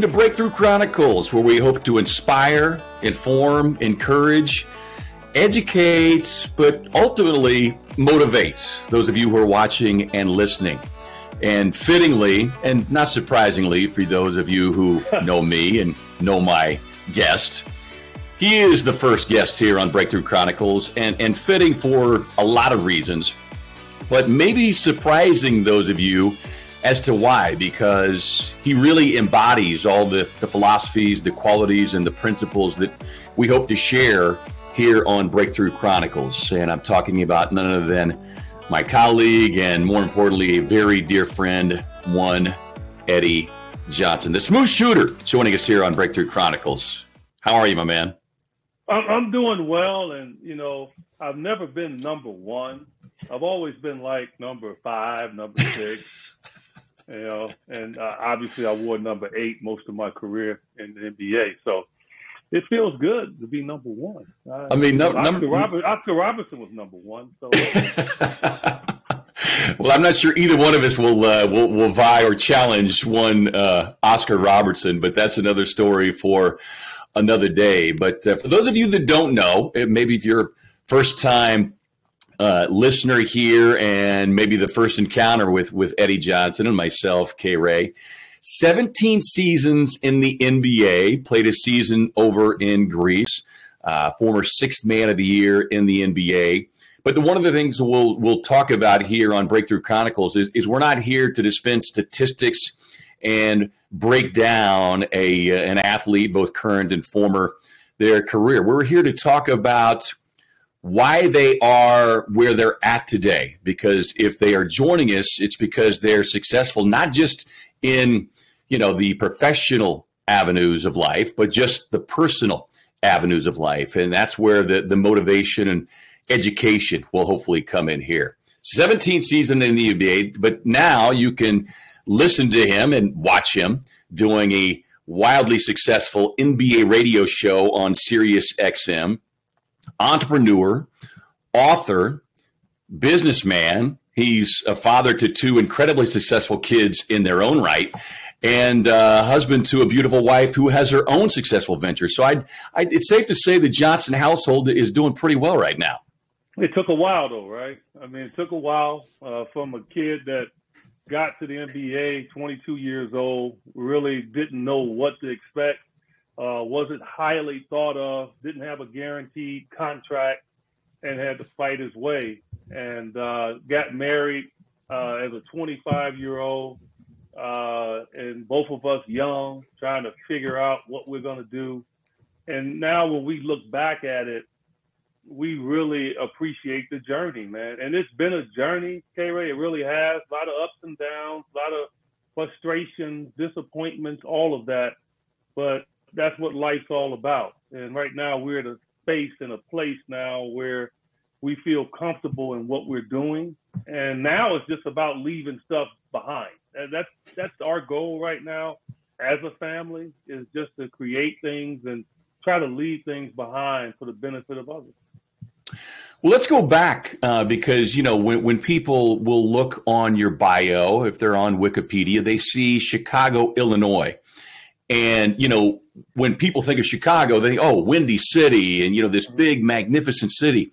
Welcome to Breakthrough Chronicles, where we hope to inspire, inform, encourage, educate, but ultimately motivate those of you who are watching and listening. And fittingly, and not surprisingly, for those of you who know me and know my guest, he is the first guest here on Breakthrough Chronicles, and, and fitting for a lot of reasons, but maybe surprising those of you as to why, because he really embodies all the, the philosophies, the qualities, and the principles that we hope to share here on Breakthrough Chronicles. And I'm talking about none other than my colleague and, more importantly, a very dear friend, one Eddie Johnson, the smooth shooter, joining us here on Breakthrough Chronicles. How are you, my man? I'm doing well, and you know, I've never been number one. I've always been like number five, number six. You know, and uh, obviously I wore number eight most of my career in the NBA. So it feels good to be number one. Uh, I mean, no, Oscar, number Robert, Oscar Robertson was number one. So. well, I'm not sure either one of us will uh, will, will vie or challenge one uh, Oscar Robertson, but that's another story for another day. But uh, for those of you that don't know, maybe if you're first time uh, listener here and maybe the first encounter with with Eddie Johnson and myself, K Ray. 17 seasons in the NBA, played a season over in Greece, uh, former sixth man of the year in the NBA. But the, one of the things we'll we'll talk about here on Breakthrough Chronicles is, is we're not here to dispense statistics and break down a an athlete, both current and former, their career. We're here to talk about why they are where they're at today. Because if they are joining us, it's because they're successful, not just in, you know, the professional avenues of life, but just the personal avenues of life. And that's where the, the motivation and education will hopefully come in here. 17th season in the NBA, but now you can listen to him and watch him doing a wildly successful NBA radio show on Sirius XM entrepreneur, author, businessman. He's a father to two incredibly successful kids in their own right, and uh, husband to a beautiful wife who has her own successful venture. So I'd, I'd, it's safe to say the Johnson household is doing pretty well right now. It took a while, though, right? I mean, it took a while uh, from a kid that got to the NBA, 22 years old, really didn't know what to expect uh, wasn't highly thought of, didn't have a guaranteed contract, and had to fight his way. And uh, got married uh, as a 25 year old, uh, and both of us young, trying to figure out what we're going to do. And now, when we look back at it, we really appreciate the journey, man. And it's been a journey, K Ray. It really has. A lot of ups and downs, a lot of frustrations, disappointments, all of that. But that's what life's all about. And right now we're at a space and a place now where we feel comfortable in what we're doing. And now it's just about leaving stuff behind. And that's that's our goal right now as a family is just to create things and try to leave things behind for the benefit of others. Well, let's go back uh, because you know when when people will look on your bio, if they're on Wikipedia, they see Chicago, Illinois, and you know when people think of Chicago, they think, oh, Windy City and, you know, this big, magnificent city.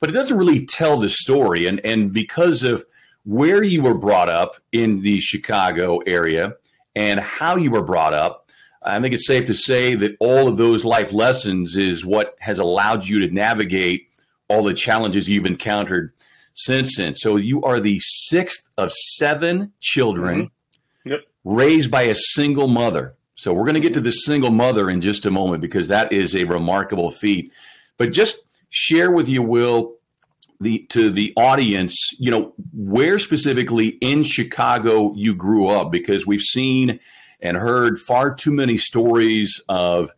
But it doesn't really tell the story. And, and because of where you were brought up in the Chicago area and how you were brought up, I think it's safe to say that all of those life lessons is what has allowed you to navigate all the challenges you've encountered since then. So you are the sixth of seven children mm-hmm. yep. raised by a single mother. So we're going to get to the single mother in just a moment because that is a remarkable feat. But just share with you, Will, the to the audience, you know, where specifically in Chicago you grew up, because we've seen and heard far too many stories of,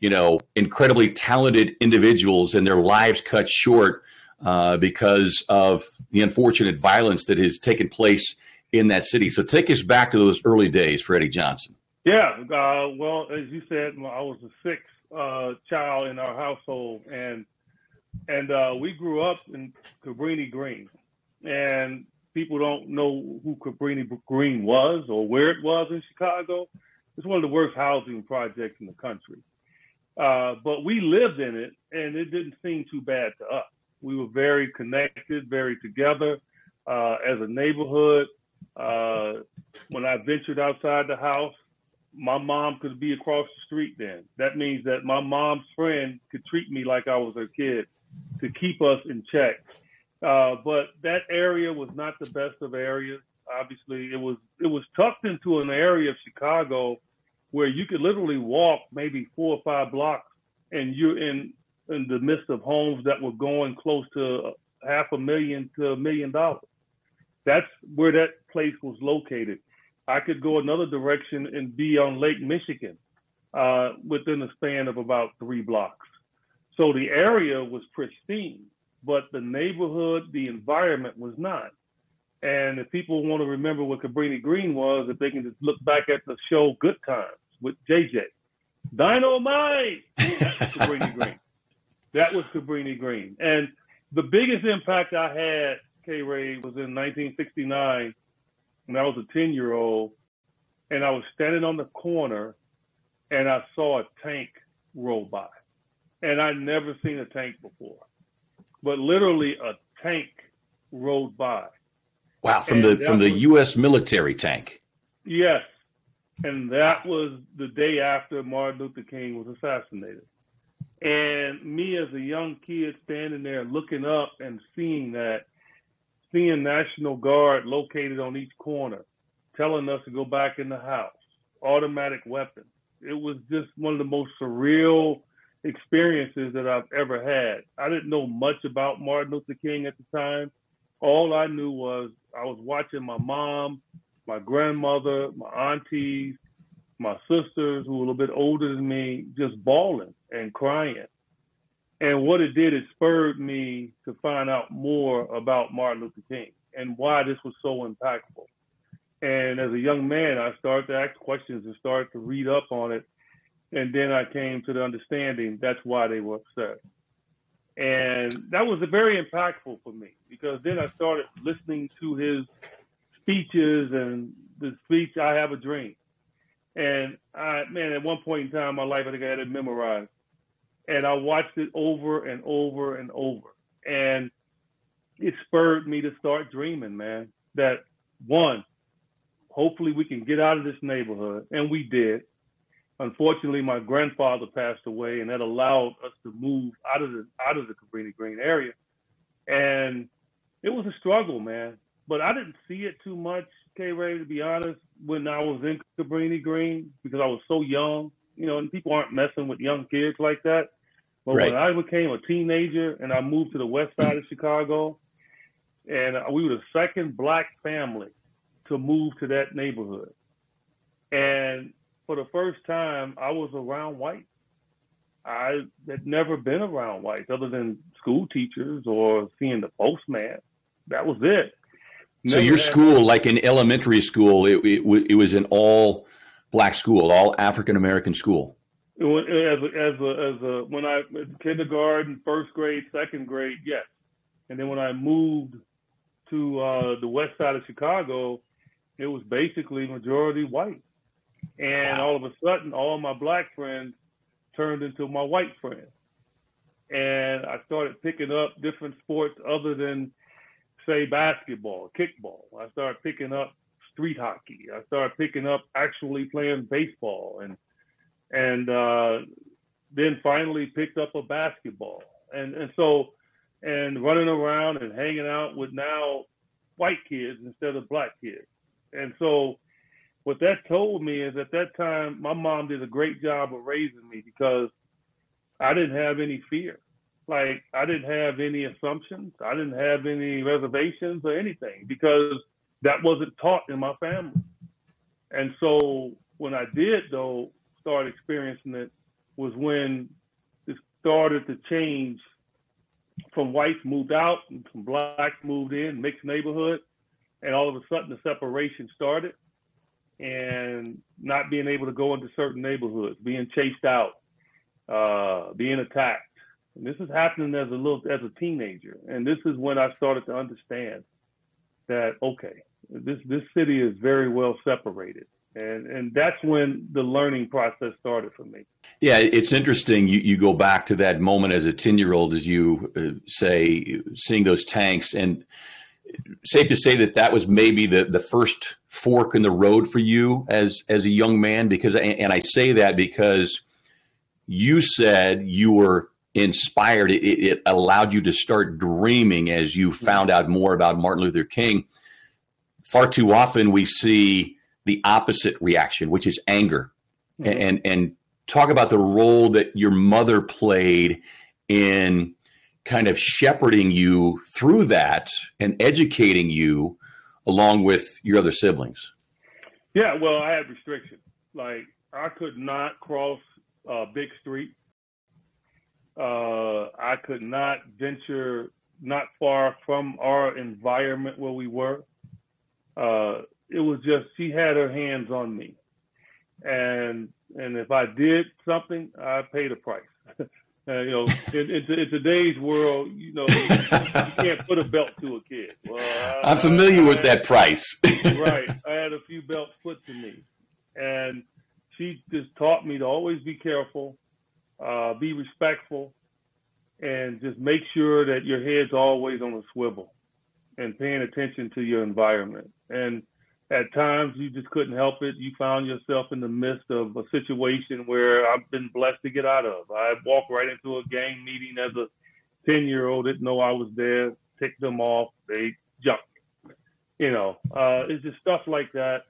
you know, incredibly talented individuals and their lives cut short uh, because of the unfortunate violence that has taken place in that city. So take us back to those early days, Freddie Johnson. Yeah, uh, well, as you said, I was the sixth uh, child in our household, and and uh, we grew up in Cabrini Green, and people don't know who Cabrini Green was or where it was in Chicago, it's one of the worst housing projects in the country. Uh, but we lived in it, and it didn't seem too bad to us. We were very connected, very together uh, as a neighborhood. Uh, when I ventured outside the house, my mom could be across the street then. That means that my mom's friend could treat me like I was her kid to keep us in check. Uh, but that area was not the best of areas. Obviously, it was it was tucked into an area of Chicago where you could literally walk maybe four or five blocks, and you're in in the midst of homes that were going close to half a million to a million dollars. That's where that place was located. I could go another direction and be on Lake Michigan uh, within a span of about three blocks. So the area was pristine, but the neighborhood, the environment was not. And if people want to remember what Cabrini Green was, if they can just look back at the show Good Times with JJ, Dynamite, that's Cabrini Green. That was Cabrini Green. And the biggest impact I had, K Ray, was in 1969 when I was a 10 year old and I was standing on the corner and I saw a tank roll by. And I'd never seen a tank before, but literally a tank rolled by. Wow, from and the from the was, U.S. military tank. Yes, and that was the day after Martin Luther King was assassinated. And me as a young kid standing there looking up and seeing that, seeing National Guard located on each corner, telling us to go back in the house, automatic weapons. It was just one of the most surreal experiences that I've ever had. I didn't know much about Martin Luther King at the time. All I knew was I was watching my mom, my grandmother, my aunties, my sisters who were a little bit older than me just bawling and crying. And what it did, it spurred me to find out more about Martin Luther King and why this was so impactful. And as a young man, I started to ask questions and started to read up on it. And then I came to the understanding that's why they were upset. And that was very impactful for me because then I started listening to his speeches and the speech, I Have a Dream. And I, man, at one point in time in my life, I think I had it memorized. And I watched it over and over and over. And it spurred me to start dreaming, man, that one, hopefully we can get out of this neighborhood. And we did. Unfortunately, my grandfather passed away, and that allowed us to move out of the out of the Cabrini Green area. And it was a struggle, man. But I didn't see it too much, K Ray, to be honest, when I was in Cabrini Green because I was so young, you know, and people aren't messing with young kids like that. But right. when I became a teenager and I moved to the west side of Chicago, and we were the second black family to move to that neighborhood. And for the first time, I was around whites. I had never been around whites other than school teachers or seeing the postman. That was it. Never so your school, like in elementary school, it, it, it was an all black school, all African American school. As a, as a, as a when I kindergarten, first grade, second grade, yes, and then when I moved to uh, the west side of Chicago, it was basically majority white. And wow. all of a sudden, all my black friends turned into my white friends. And I started picking up different sports other than, say, basketball, kickball. I started picking up street hockey. I started picking up actually playing baseball, and and uh, then finally picked up a basketball. And and so and running around and hanging out with now white kids instead of black kids. And so what that told me is at that time, my mom did a great job of raising me because I didn't have any fear. Like I didn't have any assumptions. I didn't have any reservations or anything because that wasn't taught in my family. And so when I did though start experiencing it was when it started to change from whites moved out and from blacks moved in, mixed neighborhood, and all of a sudden the separation started and not being able to go into certain neighborhoods, being chased out, uh, being attacked. And this is happening as a little as a teenager. And this is when I started to understand that okay, this this city is very well separated. And and that's when the learning process started for me. Yeah, it's interesting. You you go back to that moment as a ten year old, as you uh, say, seeing those tanks, and safe to say that that was maybe the the first fork in the road for you as as a young man. Because and I say that because you said you were inspired. It, it allowed you to start dreaming as you found out more about Martin Luther King. Far too often we see the opposite reaction, which is anger. Mm-hmm. And and talk about the role that your mother played in kind of shepherding you through that and educating you along with your other siblings. Yeah, well, I had restrictions. Like I could not cross uh, Big Street. Uh, I could not venture not far from our environment where we were. Uh, it was just she had her hands on me, and and if I did something, I paid a price. Uh, you know, in, in, in, today's world, you know, you, you, can't put a belt to a kid. Well, I, am familiar I, with that price. right. I had a few belts put to me, and she just taught me to always be careful, uh, be respectful, and just make sure that your head's always on a swivel and paying attention to your environment. And at times you just couldn't help it. You found yourself in the midst of a situation where I've been blessed to get out of. I walked right into a gang meeting as a 10 year old, didn't know I was there, ticked them off, they jumped. You know, uh, it's just stuff like that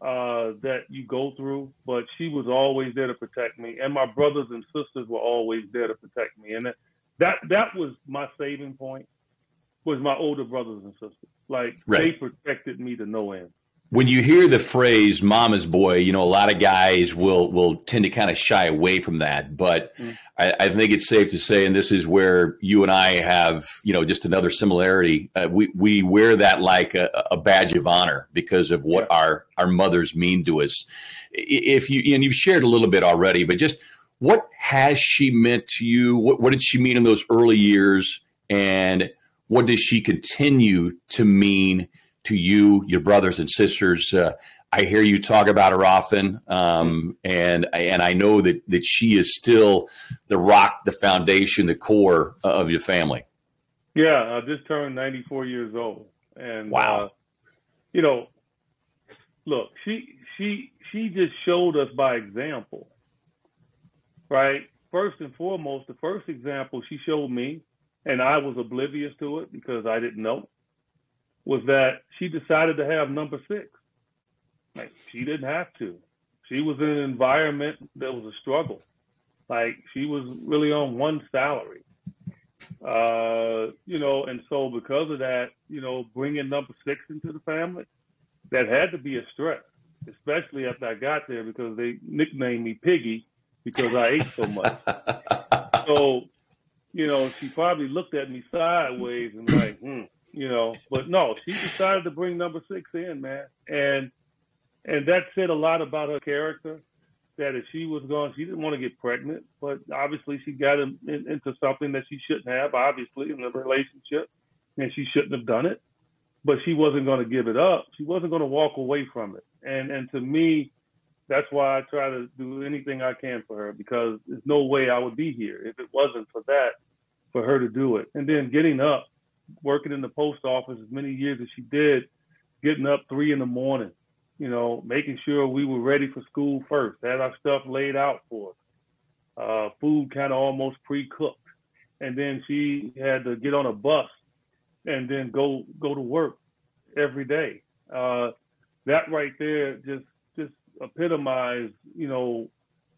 uh, that you go through, but she was always there to protect me. And my brothers and sisters were always there to protect me. And that, that, that was my saving point was my older brothers and sisters. Like right. they protected me to no end when you hear the phrase "mama's boy," you know a lot of guys will will tend to kind of shy away from that. But mm. I, I, think it's safe to say, and this is where you and I have you know just another similarity. Uh, we we wear that like a, a, badge of honor because of what yeah. our our mothers mean to us. If you and you've shared a little bit already, but just what has she meant to you? What, what did she mean in those early years, and what does she continue to mean? To you, your brothers and sisters. Uh, I hear you talk about her often, um, and and I know that that she is still the rock, the foundation, the core of your family. Yeah, I just turned 94 years old, and wow, uh, you know, look, she she she just showed us by example, right? First and foremost, the first example she showed me, and I was oblivious to it because I didn't know was that she decided to have number six. Like she didn't have to. She was in an environment that was a struggle. Like she was really on one salary. Uh, you know, and so because of that, you know, bringing number six into the family, that had to be a stress, especially after I got there because they nicknamed me Piggy because I ate so much. so, you know, she probably looked at me sideways and like, hmm, you know. But no, she decided to bring number six in, man, and and that said a lot about her character. That if she was going, she didn't want to get pregnant, but obviously she got in, in, into something that she shouldn't have, obviously in the relationship, and she shouldn't have done it. But she wasn't going to give it up. She wasn't going to walk away from it. And and to me, that's why I try to do anything I can for her because there's no way I would be here if it wasn't for that, for her to do it. And then getting up working in the post office as many years as she did, getting up three in the morning, you know, making sure we were ready for school first, had our stuff laid out for us, uh, food kind of almost pre-cooked, and then she had to get on a bus and then go go to work every day. Uh, that right there just just epitomized, you know,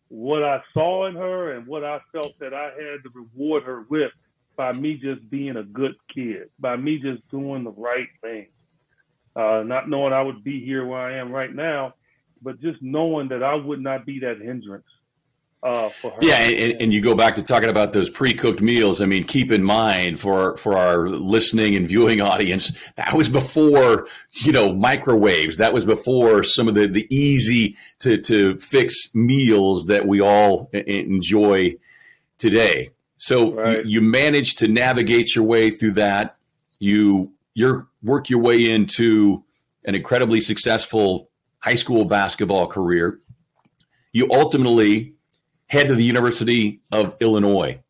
what I saw in her and what I felt that I had to reward her with by me just being a good kid, by me just doing the right thing. Uh, not knowing I would be here where I am right now, but just knowing that I would not be that hindrance uh, for her. Yeah, and, and, you go back to talking about those pre-cooked meals. I mean, keep in mind for for our listening and viewing audience, that was before you know microwaves. That was before some of the the easy to to fix meals that we all enjoy today. So right. you, you manage to navigate your way through that. You you work your way into an incredibly successful high school basketball career. You ultimately head to the University of Illinois.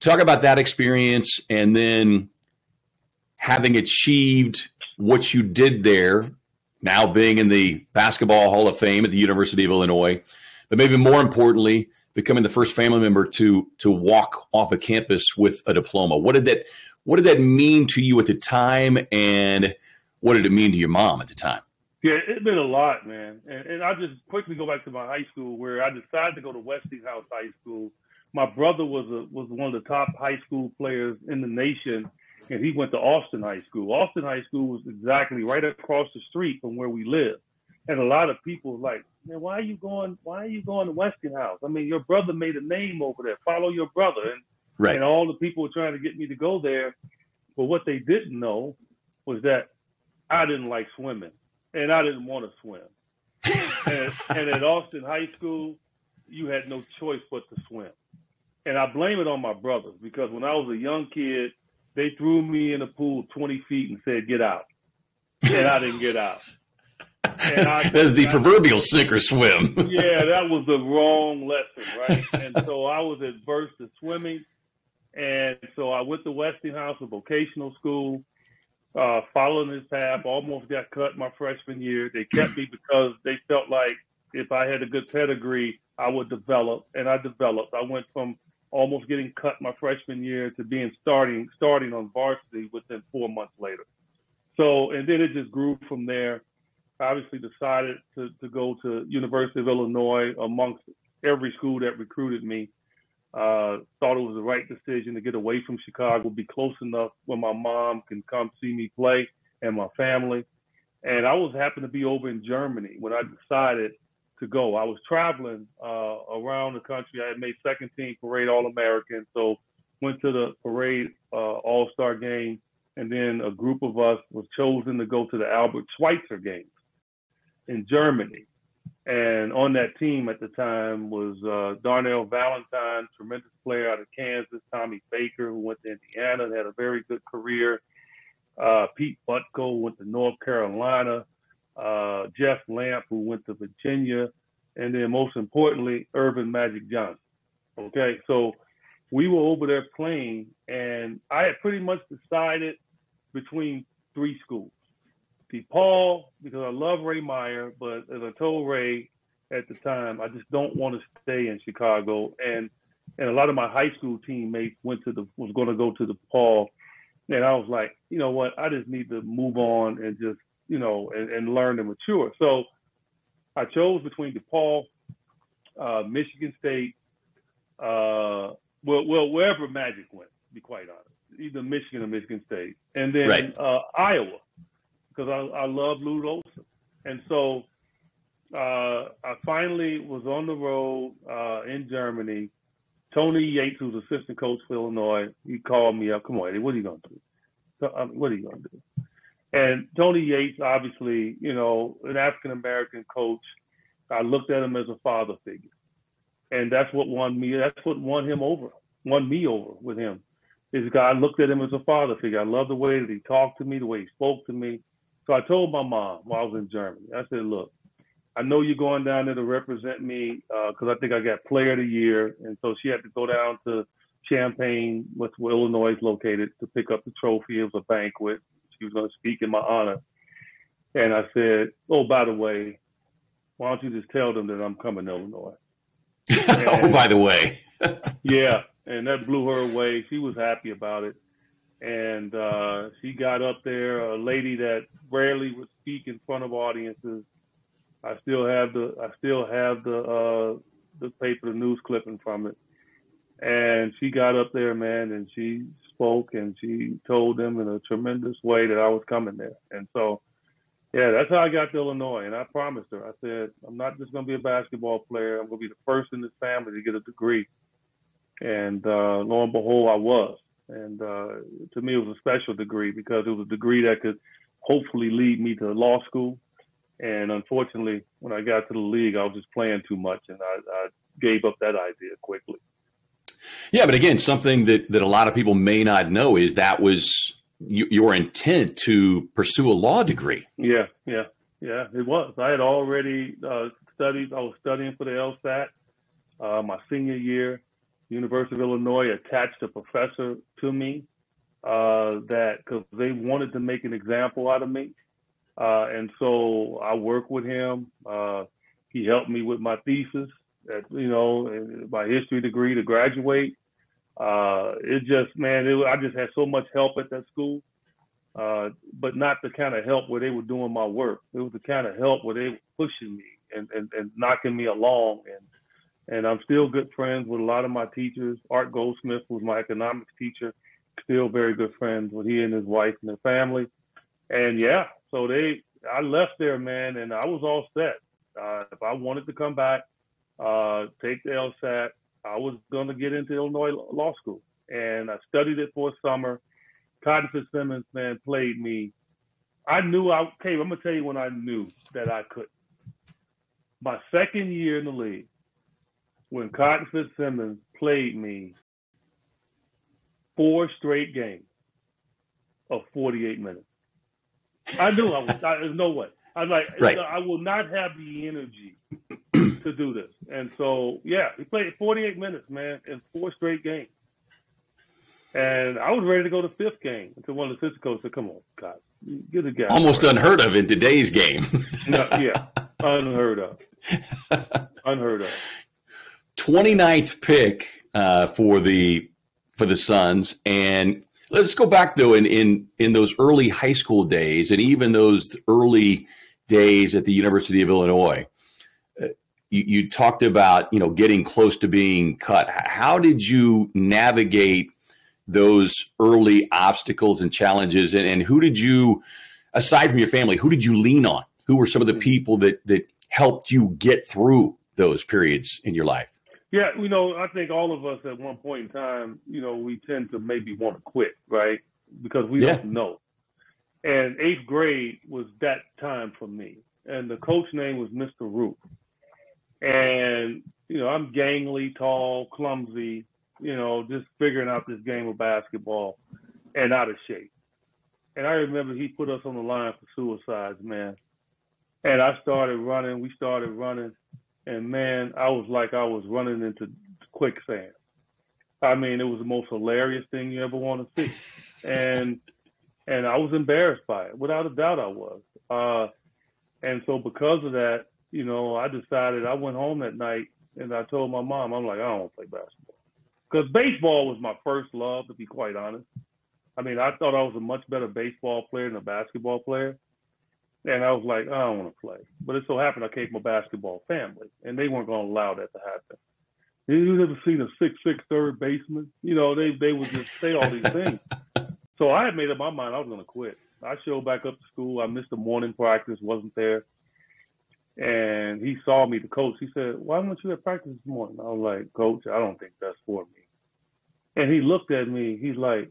Talk about that experience and then having achieved what you did there, now being in the Basketball Hall of Fame at the University of Illinois, but maybe more importantly, becoming the first family member to to walk off a campus with a diploma. What did that what did that mean to you at the time, and what did it mean to your mom at the time? Yeah, it's been a lot, man. And, and I'll just quickly go back to my high school where I decided to go to Westinghouse High School. My brother was a, was one of the top high school players in the nation, and he went to Austin High School. Austin High School was exactly right across the street from where we live. And a lot of people were like, man, why are you going? Why are you going to Westinghouse? I mean, your brother made a name over there. Follow your brother. And right. and all the people were trying to get me to go there. But what they didn't know was that I didn't like swimming and I didn't want to swim. and, and at Austin High School, you had no choice but to swim. And I blame it on my brothers because when I was a young kid, they threw me in a pool 20 feet and said, get out. And I didn't get out. And I, That's the I, proverbial sink or swim. yeah, that was the wrong lesson, right? And so I was adverse to swimming. And so I went to Westinghouse, a vocational school uh, following this path, almost got cut my freshman year. They kept me because they felt like if I had a good pedigree, I would develop, and I developed. I went from almost getting cut my freshman year to being starting starting on varsity within four months later. So, and then it just grew from there. Obviously decided to, to go to University of Illinois amongst every school that recruited me. Uh, thought it was the right decision to get away from Chicago, be close enough where my mom can come see me play and my family. And I was happened to be over in Germany when I decided to go. I was traveling uh, around the country. I had made second team parade All American, so went to the parade uh, All Star game, and then a group of us was chosen to go to the Albert Schweitzer games in Germany. And on that team at the time was uh, Darnell Valentine, tremendous player out of Kansas, Tommy Baker, who went to Indiana, had a very good career. Uh, Pete Butko went to North Carolina. Uh, Jeff Lamp, who went to Virginia. And then most importantly, Earvin Magic Johnson. Okay, so we were over there playing, and I had pretty much decided between three schools. DePaul because I love Ray Meyer, but as I told Ray at the time, I just don't want to stay in Chicago. And and a lot of my high school teammates went to the was going to go to the Paul, and I was like, you know what, I just need to move on and just you know and, and learn and mature. So I chose between DePaul, uh, Michigan State, uh, well, well wherever Magic went. To be quite honest, either Michigan or Michigan State, and then right. uh, Iowa because I, I love Lute Olson. And so uh, I finally was on the road uh, in Germany. Tony Yates, who's assistant coach for Illinois, he called me up. Come on, Eddie, what are you going to do? So, um, what are you going to do? And Tony Yates, obviously, you know, an African American coach. I looked at him as a father figure, and that's what won me. That's what won him over, won me over with him. Is I looked at him as a father figure. I love the way that he talked to me, the way he spoke to me. So I told my mom while I was in Germany, I said, look, I know you're going down there to represent me because uh, I think I got player of the year. And so she had to go down to Champaign, where Illinois is located, to pick up the trophy. It was a banquet. She was going to speak in my honor. And I said, oh, by the way, why don't you just tell them that I'm coming to Illinois? oh, by the way. yeah. And that blew her away. She was happy about it and uh, she got up there. A lady that rarely would speak in front of audiences. I still have the I still have the uh, the paper, the news clipping from it. And she got up there, man, and she spoke and she told them in a tremendous way that I was coming there. And so, yeah, that's how I got to Illinois. And I promised her, I said, I'm not just going to be a basketball player. I'm going to be the first in this family to get a degree. And uh, lo and behold, I was. And uh, to me, it was a special degree because it was a degree that could hopefully lead me to law school. And unfortunately, when I got to the league, I was just playing too much, and I, I gave up that idea quickly. Yeah, but again, something that, that a lot of people may not know is that was your intent to pursue a law degree. Yeah, yeah, yeah, it was. I had already uh, studied. I was studying for the LSAT uh, my senior year. University of Illinois attached a professor to me uh, that because they wanted to make an example out of me, uh, and so I worked with him. Uh, he helped me with my thesis, at, you know, my history degree to graduate. Uh, it just, man, it, I just had so much help at that school uh, but not the kind of help where they were doing my work. It was the kind of help where they were pushing me and, and, and knocking me along. And, and I'm still good friends with a lot of my teachers. Art Goldsmith was my economics teacher. Still very good friends with he and his wife and their family. And yeah, so they, I left there, man, and I was all set. Uh, if I wanted to come back, uh, take the LSAT, I was going to get into Illinois Law School. And I studied it for a summer Cotton Fitzsimmons, man, played me. I knew I came. I'm gonna tell you when I knew that I could. My second year in the league, when Cotton Fitzsimmons played me four straight games of 48 minutes. I knew I was. I, there's no way. I'm like, right. I will not have the energy to do this. And so, yeah, he played 48 minutes, man, in four straight games. And I was ready to go to fifth game until one of the assistant coaches said, "Come on, God, get a guy." Almost unheard of in today's game. no, yeah, unheard of. unheard of. 29th pick uh, for the for the Suns, and let's go back though in in in those early high school days, and even those early days at the University of Illinois. Uh, you, you talked about you know getting close to being cut. How did you navigate those early obstacles and challenges? And, and who did you, aside from your family, who did you lean on? Who were some of the hmm. people that that helped you get through those periods in your life? Yeah, you know, I think all of us at one point in time, you know, we tend to maybe want to quit, right? Because we yeah. don't know. And eighth grade was that time for me. And the coach name was Mr. Roop. And, you know, I'm gangly, tall, clumsy, you know, just figuring out this game of basketball and out of shape. And I remember he put us on the line for suicides, man. And I started running. We started running, and man, I was like I was running into quicksand. I mean, it was the most hilarious thing you ever want to see, and and I was embarrassed by it, without a doubt, I was. Uh, and so because of that, you know, I decided I went home that night and I told my mom, I'm like, I don't want to play basketball because baseball was my first love, to be quite honest. I mean, I thought I was a much better baseball player than a basketball player. And I was like, I don't want to play. But it so happened I came from a basketball family, and they weren't going to allow that to happen. You ever seen a six six third baseman? You know, they they would just say all these things. So I had made up my mind I was going to quit. I showed back up to school. I missed the morning practice, wasn't there. And he saw me, the coach. He said, Why weren't you at practice this morning? I was like, Coach, I don't think that's for me. And he looked at me. He's like,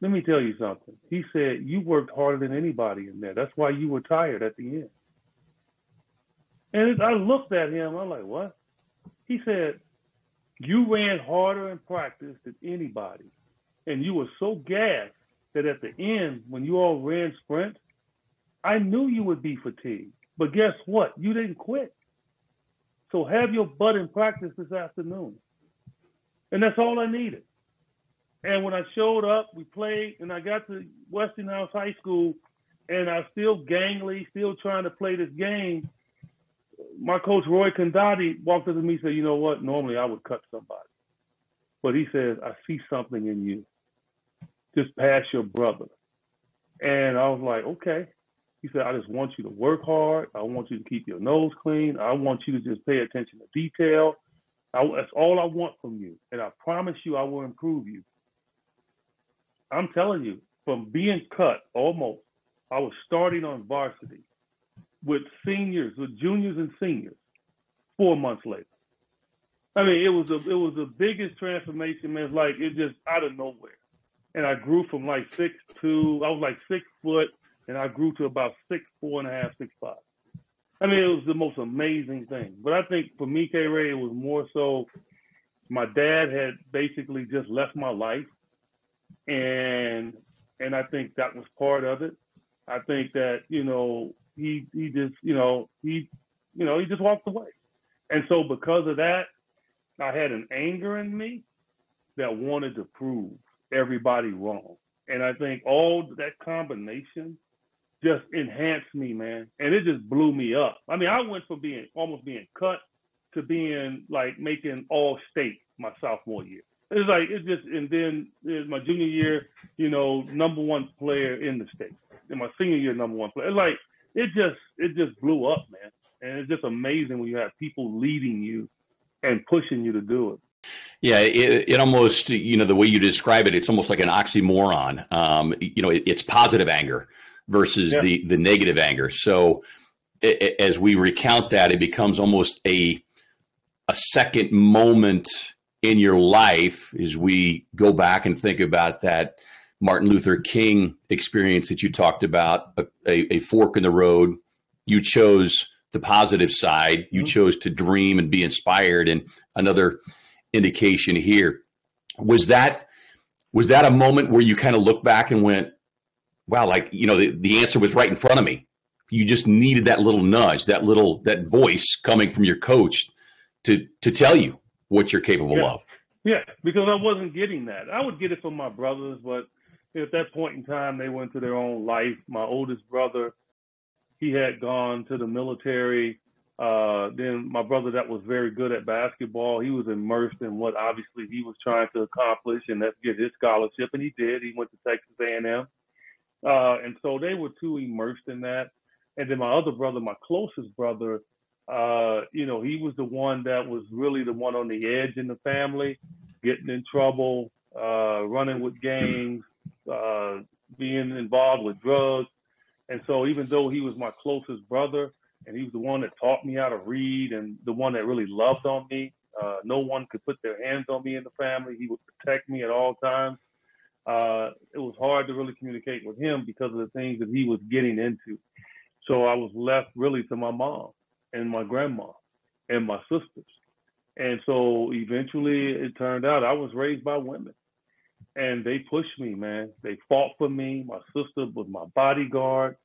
let me tell you something. He said, you worked harder than anybody in there. That's why you were tired at the end. And I looked at him. I'm like, what? He said, you ran harder in practice than anybody. And you were so gassed that at the end, when you all ran sprints, I knew you would be fatigued. But guess what? You didn't quit. So have your butt in practice this afternoon. And that's all I needed. And when I showed up, we played, and I got to Westinghouse High School, and I was still gangly, still trying to play this game. My coach Roy Condotti walked up to me and said, "You know what? Normally I would cut somebody, but he says I see something in you. Just pass your brother." And I was like, "Okay." He said, "I just want you to work hard. I want you to keep your nose clean. I want you to just pay attention to detail." I, that's all I want from you. And I promise you I will improve you. I'm telling you, from being cut almost, I was starting on varsity with seniors, with juniors and seniors, four months later. I mean, it was a it was the biggest transformation, man. It's like it just out of nowhere. And I grew from like six two, I was like six foot, and I grew to about six four and a half, six five. I mean, it was the most amazing thing. But I think for me, K Ray, it was more so my dad had basically just left my life. And and I think that was part of it. I think that, you know, he he just you know he you know he just walked away, and so because of that, I had an anger in me that wanted to prove everybody wrong, and I think all that combination just enhanced me, man, and it just blew me up. I mean, I went from being almost being cut to being like making all state my sophomore year. It's like it just, and then it's my junior year, you know, number one player in the state. In my senior year, number one player. It's like it just, it just blew up, man. And it's just amazing when you have people leading you and pushing you to do it. Yeah, it, it almost, you know, the way you describe it, it's almost like an oxymoron. Um, you know, it, it's positive anger versus yeah. the the negative anger. So it, as we recount that, it becomes almost a a second moment in your life as we go back and think about that Martin Luther King experience that you talked about, a, a, a fork in the road. You chose the positive side. You mm-hmm. chose to dream and be inspired. And another indication here was that was that a moment where you kind of looked back and went, "Wow, like you know, the, the answer was right in front of me." You just needed that little nudge, that little that voice coming from your coach to to tell you what you're capable yeah. of. Yeah, because I wasn't getting that. I would get it from my brothers, but at that point in time, they went to their own life. My oldest brother, he had gone to the military. Uh, then my brother, that was very good at basketball, he was immersed in what obviously he was trying to accomplish, and that's get his scholarship, and he did. He went to Texas A&M, uh, and so they were too immersed in that. And then my other brother, my closest brother, uh, you know, he was the one that was really the one on the edge in the family, getting in trouble, uh, running with gangs, uh, being involved with drugs. And so, even though he was my closest brother, and he was the one that taught me how to read, and the one that really loved on me, uh, no one could put their hands on me in the family. He would protect me at all times. Uh, it was hard to really communicate with him because of the things that he was getting into. So I was left really to my mom and my grandma and my sisters. And so eventually it turned out I was raised by women and they pushed me, man. They fought for me. My sister was my bodyguard.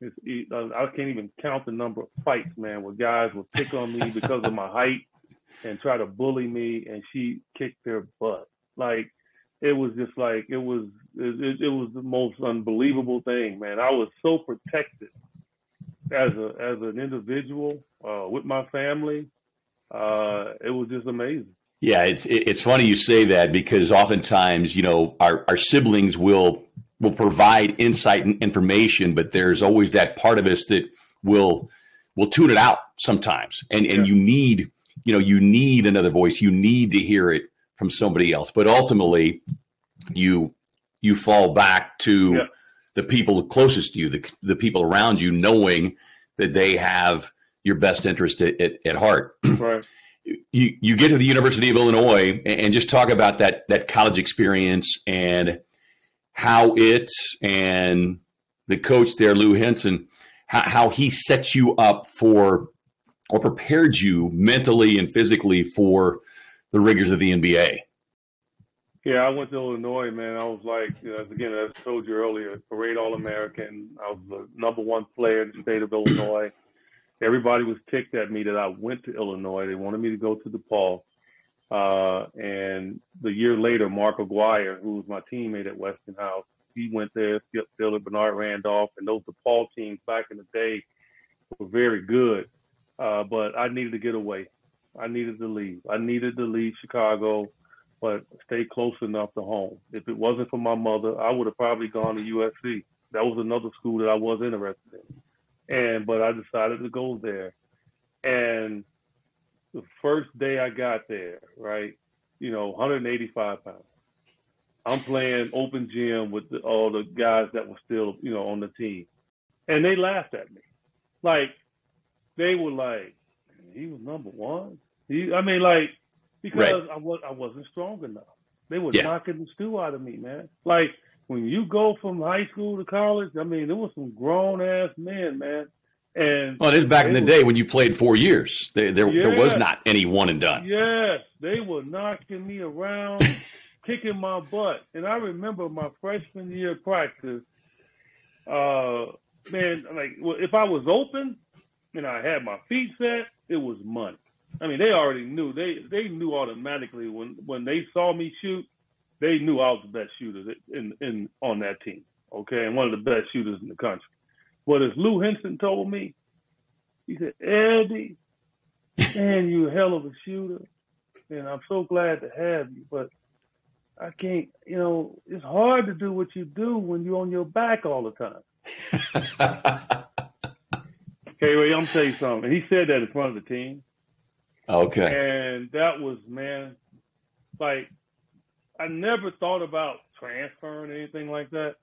It, I can't even count the number of fights, man, where guys would pick on me because of my height and try to bully me, and she kicked their butt. Like it was just like it was it, it was the most unbelievable thing, man. I was so protected as a as an individual uh, with my family, uh, it was just amazing. Yeah, it's it's funny you say that because oftentimes you know our, our siblings will will provide insight and information, but there's always that part of us that will will tune it out sometimes, and and yeah. you need you know you need another voice, you need to hear it from somebody else, but ultimately you you fall back to yeah the people closest to you, the, the people around you, knowing that they have your best interest at, at, at heart. Right. You, you get to the University of Illinois and, and just talk about that that college experience and how it and the coach there, Lou Henson, how, how he sets you up for or prepared you mentally and physically for the rigors of the NBA. Yeah, I went to Illinois, man. I was like, you know, again, as I told you earlier, parade All American. I was the number one player in the state of Illinois. Everybody was ticked at me that I went to Illinois. They wanted me to go to DePaul. Uh, and the year later, Mark Aguirre, who was my teammate at Westinghouse, he went there, Skip Dillard, Bernard Randolph, and those DePaul teams back in the day were very good. Uh, but I needed to get away. I needed to leave. I needed to leave Chicago but stay close enough to home. If it wasn't for my mother, I would have probably gone to USC. That was another school that I was interested in. And but I decided to go there. And the first day I got there, right, you know, 185 pounds. I'm playing open gym with the, all the guys that were still, you know, on the team. And they laughed at me. Like, they were like, he was number one. He, I mean, like, because right. I was I wasn't strong enough. They were yeah. knocking the stew out of me, man. Like when you go from high school to college, I mean, there was some grown ass men, man. And well, it is back in the day when you played four years. There, there, yes, there was not any one and done. Yes, they were knocking me around, kicking my butt. And I remember my freshman year practice. Uh, man, like well, if I was open and I had my feet set, it was money. I mean, they already knew. They they knew automatically when when they saw me shoot, they knew I was the best shooter in in on that team. Okay, and one of the best shooters in the country. But as Lou Henson told me, he said, Eddie, man, you a hell of a shooter, and I'm so glad to have you. But I can't, you know, it's hard to do what you do when you're on your back all the time. okay, wait, I'm gonna tell you something. He said that in front of the team. Okay. And that was, man, like I never thought about transferring anything like that.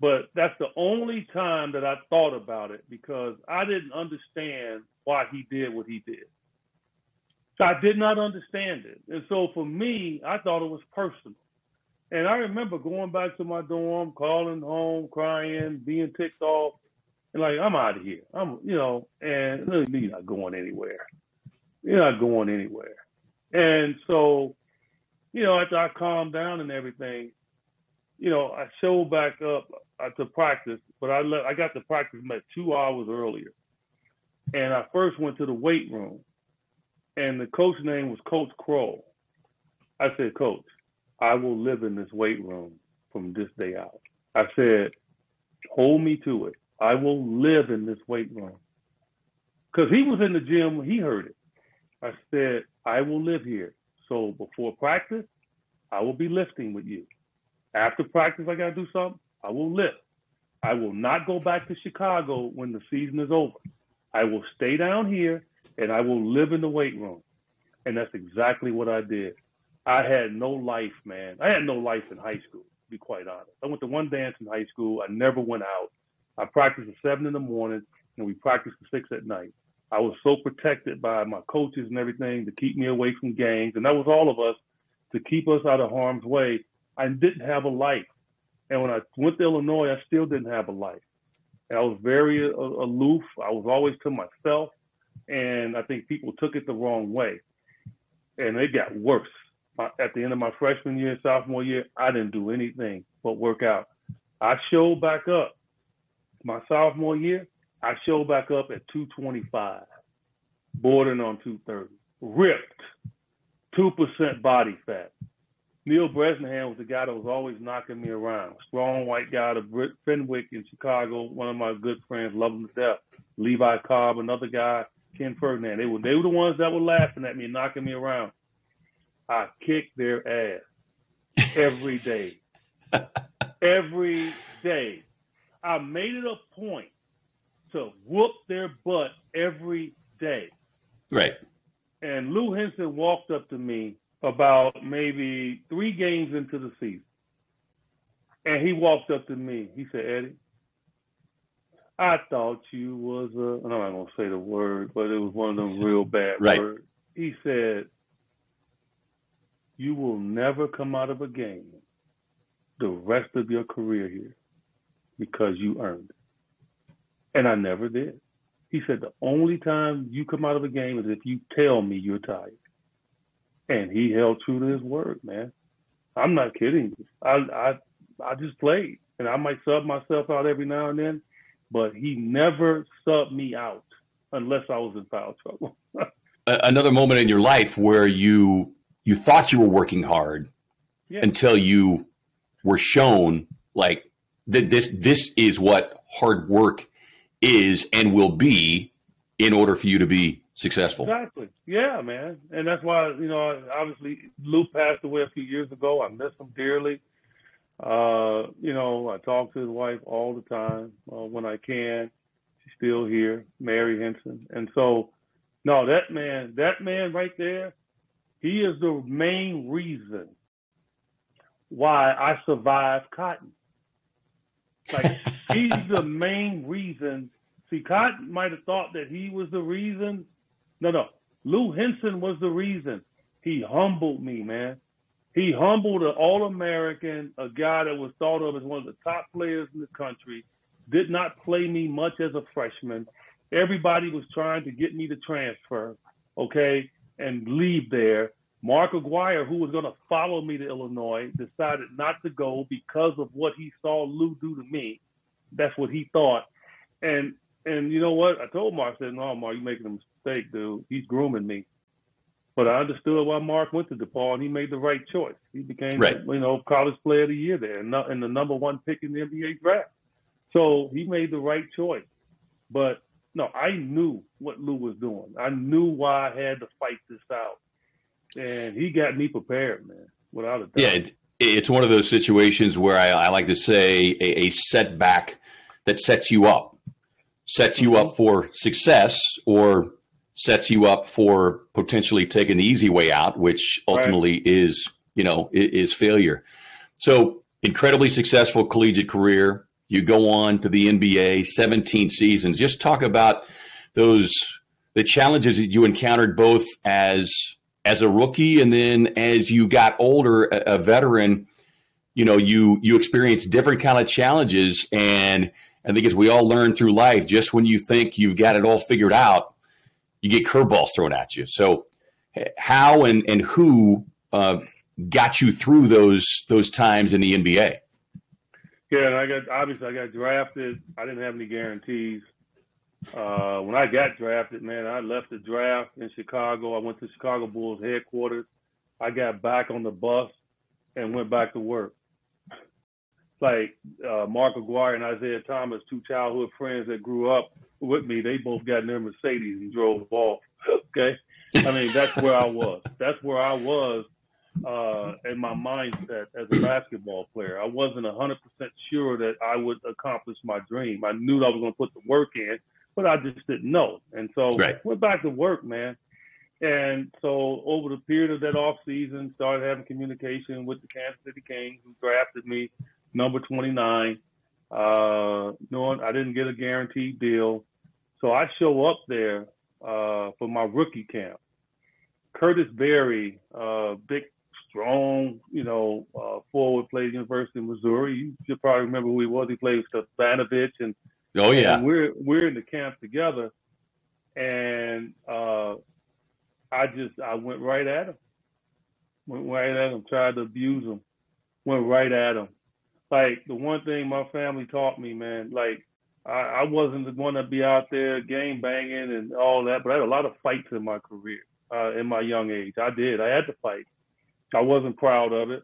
But that's the only time that I thought about it because I didn't understand why he did what he did. So I did not understand it. And so for me, I thought it was personal. And I remember going back to my dorm, calling home, crying, being ticked off, and like, I'm out of here. I'm, you know, and you're not going anywhere. You're not going anywhere. And so, you know, after I calmed down and everything, you know, I showed back up uh, to practice, but I let, I got to practice about two hours earlier, and I first went to the weight room, and the coach name was Coach Crow. I said, Coach, I will live in this weight room from this day out. I said, hold me to it. I will live in this weight room. Because he was in the gym, when he heard it. I said, I will live here. So before practice, I will be lifting with you. After practice, I got to do something. I will lift. I will not go back to Chicago when the season is over. I will stay down here and I will live in the weight room. And that's exactly what I did. I had no life, man. I had no life in high school, to be quite honest. I went to one dance in high school. I never went out. I practiced at seven in the morning and we practiced at six at night. I was so protected by my coaches and everything to keep me away from gangs, and that was all of us to keep us out of harm's way. I didn't have a life, and when I went to Illinois, I still didn't have a life. And I was very uh, aloof. I was always to myself, and I think people took it the wrong way, and it got worse. At the end of my freshman year, and sophomore year, I didn't do anything but work out. I showed back up my sophomore year. I showed back up at 225, bordering on 230, ripped, 2% body fat. Neil Bresnahan was the guy that was always knocking me around. Strong white guy of Fenwick in Chicago, one of my good friends, love him to death. Levi Cobb, another guy, Ken Ferdinand. They were they were the ones that were laughing at me and knocking me around. I kicked their ass every day. every day. I made it a point to whoop their butt every day. Right. And Lou Henson walked up to me about maybe three games into the season. And he walked up to me. He said, Eddie, I thought you was a, I'm not going to say the word, but it was one of them real bad right. words. He said, You will never come out of a game the rest of your career here because you earned it. And I never did. He said, the only time you come out of a game is if you tell me you're tired. And he held true to his word, man. I'm not kidding. I I I just played. And I might sub myself out every now and then, but he never subbed me out unless I was in foul trouble. Another moment in your life where you you thought you were working hard yeah. until you were shown like that this this is what hard work is and will be in order for you to be successful. Exactly. Yeah, man. And that's why, you know, obviously Lou passed away a few years ago. I miss him dearly. Uh, you know, I talk to his wife all the time uh, when I can. She's still here, Mary Henson. And so, no, that man, that man right there, he is the main reason why I survived Cotton. Like he's the main reason. See, Cotton might have thought that he was the reason. No, no. Lou Henson was the reason. He humbled me, man. He humbled an All American, a guy that was thought of as one of the top players in the country, did not play me much as a freshman. Everybody was trying to get me to transfer, okay, and leave there. Mark Aguirre, who was going to follow me to Illinois, decided not to go because of what he saw Lou do to me. That's what he thought. And and you know what? I told Mark, I said, no, Mark, you're making a mistake, dude. He's grooming me. But I understood why Mark went to DePaul, and he made the right choice. He became, right. you know, college player of the year there, and, and the number one pick in the NBA draft. So he made the right choice. But no, I knew what Lou was doing. I knew why I had to fight this out, and he got me prepared, man, without a doubt. Yeah, it, it's one of those situations where I, I like to say a, a, setback that sets you up, sets you mm-hmm. up for success, or sets you up for potentially taking the easy way out, which ultimately right. is you know is failure. So incredibly successful collegiate career you go on to the NBA, 17 seasons. Just talk about those the challenges that you encountered both as as a rookie and then as you got older, a, a veteran. You know, you you experience different kind of challenges, and I think as we all learn through life, just when you think you've got it all figured out, you get curveballs thrown at you. So, how and and who uh, got you through those those times in the NBA? Yeah, and I got obviously I got drafted. I didn't have any guarantees. Uh, when I got drafted, man, I left the draft in Chicago. I went to Chicago Bulls headquarters. I got back on the bus and went back to work. Like uh, Mark Aguirre and Isiah Thomas, two childhood friends that grew up with me, they both got in their Mercedes and drove off. okay, I mean that's where I was. That's where I was uh, in my mindset as a basketball player. I wasn't 100% sure that I would accomplish my dream. I knew I was going to put the work in, but I just didn't know. And so right. went back to work, man. And so over the period of that off season, started having communication with the Kansas City Kings, who drafted me number 29. Uh, knowing I didn't get a guaranteed deal, so I show up there uh, for my rookie camp. Curtis Berry, uh, big strong, you know, uh, forward played University of Missouri. You should probably remember who he was. He played with Stipanovich and oh yeah, and we're we're in the camp together, and uh, I just I went right at him, went right at him, tried to abuse him, went right at him. Like the one thing my family taught me, man, like I, I wasn't one to be out there game banging and all that, but I had a lot of fights in my career, uh, in my young age. I did. I had to fight. I wasn't proud of it.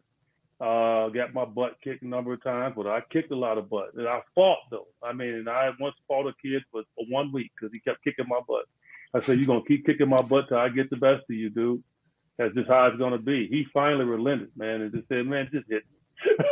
Uh, got my butt kicked a number of times, but I kicked a lot of butt. And I fought though. I mean, and I once fought a kid for, for one week because he kept kicking my butt. I said, "You're gonna keep kicking my butt till I get the best of you, dude. That's just how it's gonna be." He finally relented, man, and just said, "Man, just hit me."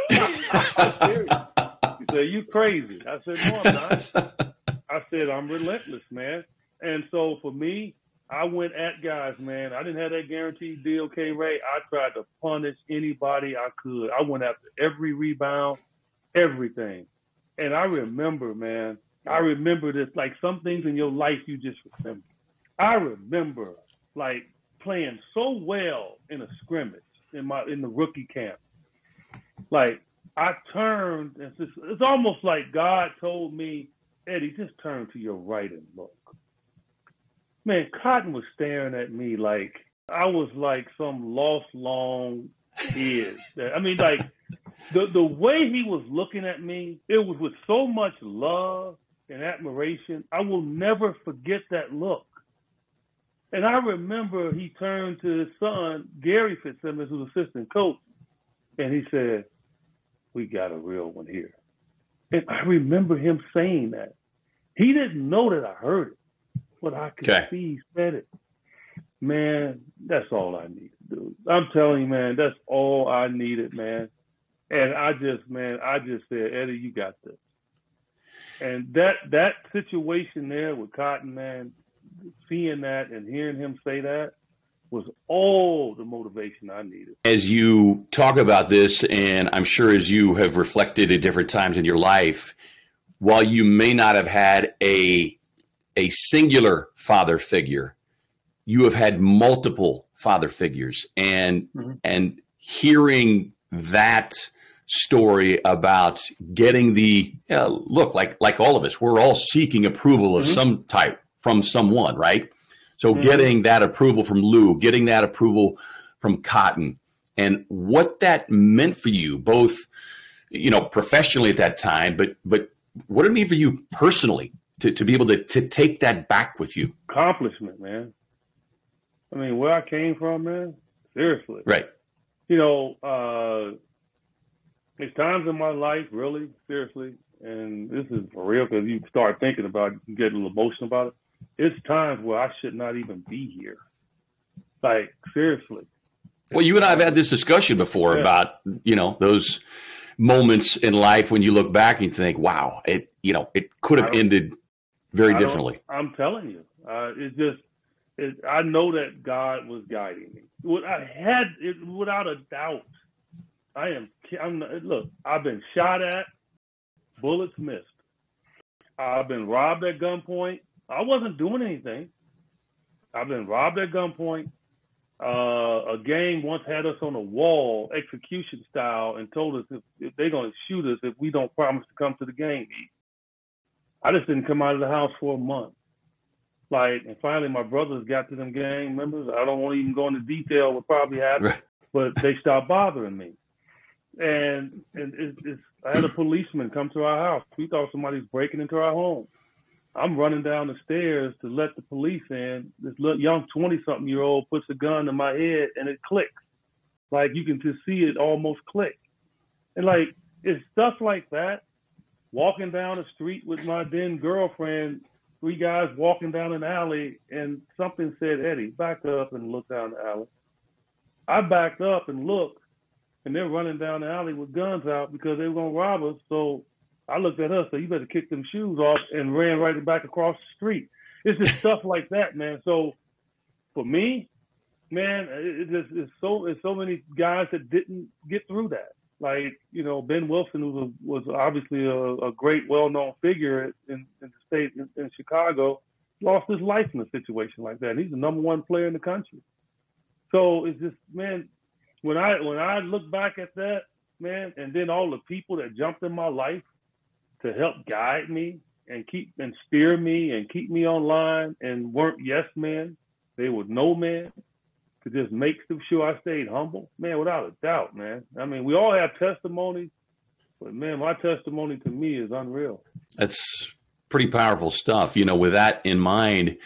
he said, "You crazy?" I said, "No, I'm not." I said, "I'm relentless, man." And so for me, I went at guys, man. I didn't have that guaranteed deal, K Ray. I tried to punish anybody I could. I went after every rebound, everything. And I remember, man, I remember this like some things in your life you just remember. I remember like playing so well in a scrimmage in my in the rookie camp. Like I turned and it's, just, it's almost like God told me, Eddie, just turn to your right and look man, Cotton was staring at me like I was like some lost long kid. I mean, like the the way he was looking at me, it was with so much love and admiration. I will never forget that look. And I remember he turned to his son, Gary Fitzsimmons, who's assistant coach, and he said, We got a real one here. And I remember him saying that. He didn't know that I heard it but I could okay. see he said it. Man, that's all I needed, dude. I'm telling you, man, that's all I needed, man. And I just, man, I just said, Eddie, you got this. And that that situation there with Cotton, man, seeing that and hearing him say that was all the motivation I needed. As you talk about this, and I'm sure as you have reflected at different times in your life, while you may not have had a a singular father figure, you have had multiple father figures, and mm-hmm. and hearing that story about getting the uh, look like like all of us, we're all seeking approval of mm-hmm. some type from someone, right? So mm-hmm. getting that approval from Lou, getting that approval from Cotton, and what that meant for you, both you know professionally at that time, but but what it mean for you personally to, to be able to, to take that back with you? Accomplishment, man. I mean, where I came from, man, seriously. Right. You know, uh, there's times in my life, really, seriously, and this is for real because you start thinking about it, you get a little emotional about it. It's times where I should not even be here. Like, seriously. Well, you and I have had this discussion before yeah. about, you know, those moments in life when you look back and think, wow, it, you know, it could have ended very I differently. I'm telling you, uh, it's just, it, I know that God was guiding me. What I had it without a doubt. I am. I'm. Look, I've been shot at, bullets missed. I've been robbed at gunpoint. I wasn't doing anything. I've been robbed at gunpoint. Uh, a gang once had us on a wall, execution style, and told us if, if they're going to shoot us if we don't promise to come to the game. I just didn't come out of the house for a month. Like, and finally, my brothers got to them gang members. I don't want to even go into detail what probably happened, right. but they stopped bothering me. And and it, it's, I had a policeman come to our house. We thought somebody's breaking into our home. I'm running down the stairs to let the police in. This little young 20 something year old puts a gun in my head and it clicks. Like you can just see it almost click. And like it's stuff like that. Walking down the street with my then girlfriend, three guys walking down an alley, and something said, Eddie, back up and look down the alley. I backed up and looked, and they're running down the alley with guns out because they were gonna rob us. So I looked at her, so you better kick them shoes off, and ran right back across the street. It's just stuff like that, man. So for me, man, it, just it's so it's so many guys that didn't get through that. Like you know, Ben Wilson, was, was obviously a, a great, well-known figure in, in the state in, in, Chicago, lost his life in a situation like that. He's the number one player in the country. So it's just, man, when I when I look back at that, man, and then all the people that jumped in my life to help guide me and keep and steer me and keep me online and weren't yes men. They were no men to just make sure I stayed humble. Man, without a doubt, man. I mean, we all have testimonies, but man, my testimony to me is unreal. That's pretty powerful stuff. You know, with that in mind,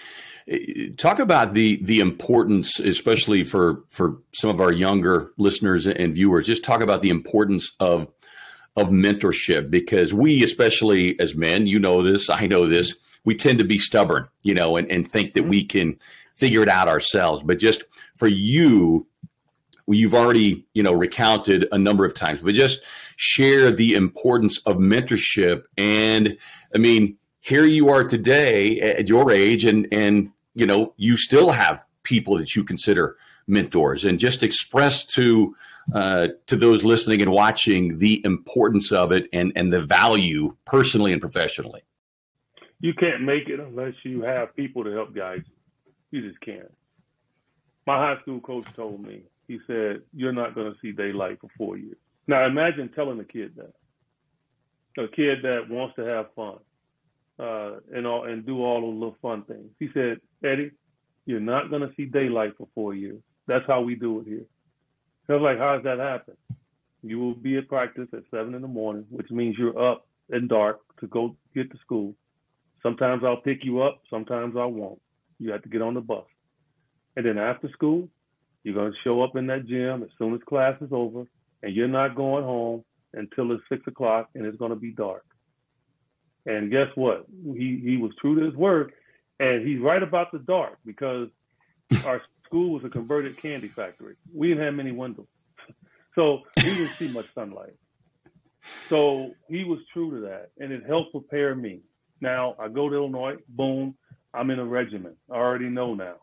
talk about the the importance, especially for for some of our younger listeners and viewers. Just talk about the importance of of mentorship because we, especially as men, you know this, I know this, we tend to be stubborn, you know, and, and think that mm-hmm. we can figure it out ourselves. But just for you, you've already, you know, recounted a number of times, but just share the importance of mentorship. And I mean, here you are today at your age and, and, you know, you still have people that you consider mentors and just express to uh, to those listening and watching the importance of it and and the value personally and professionally you can't make it unless you have people to help guide you you just can't my high school coach told me he said you're not going to see daylight for four years now imagine telling a kid that a kid that wants to have fun uh, and all and do all those little fun things he said eddie you're not going to see daylight for four years that's how we do it here. I was like, how does that happen? You will be at practice at seven in the morning, which means you're up in dark to go get to school. Sometimes I'll pick you up, sometimes I won't. You have to get on the bus. And then after school, you're going to show up in that gym as soon as class is over, and you're not going home until it's six o'clock and it's going to be dark. And guess what? He he was true to his word, and he's right about the dark because our school was a converted candy factory. We didn't have many windows. So we didn't see much sunlight. So he was true to that, and it helped prepare me. Now I go to Illinois, boom, I'm in a regiment. I already know now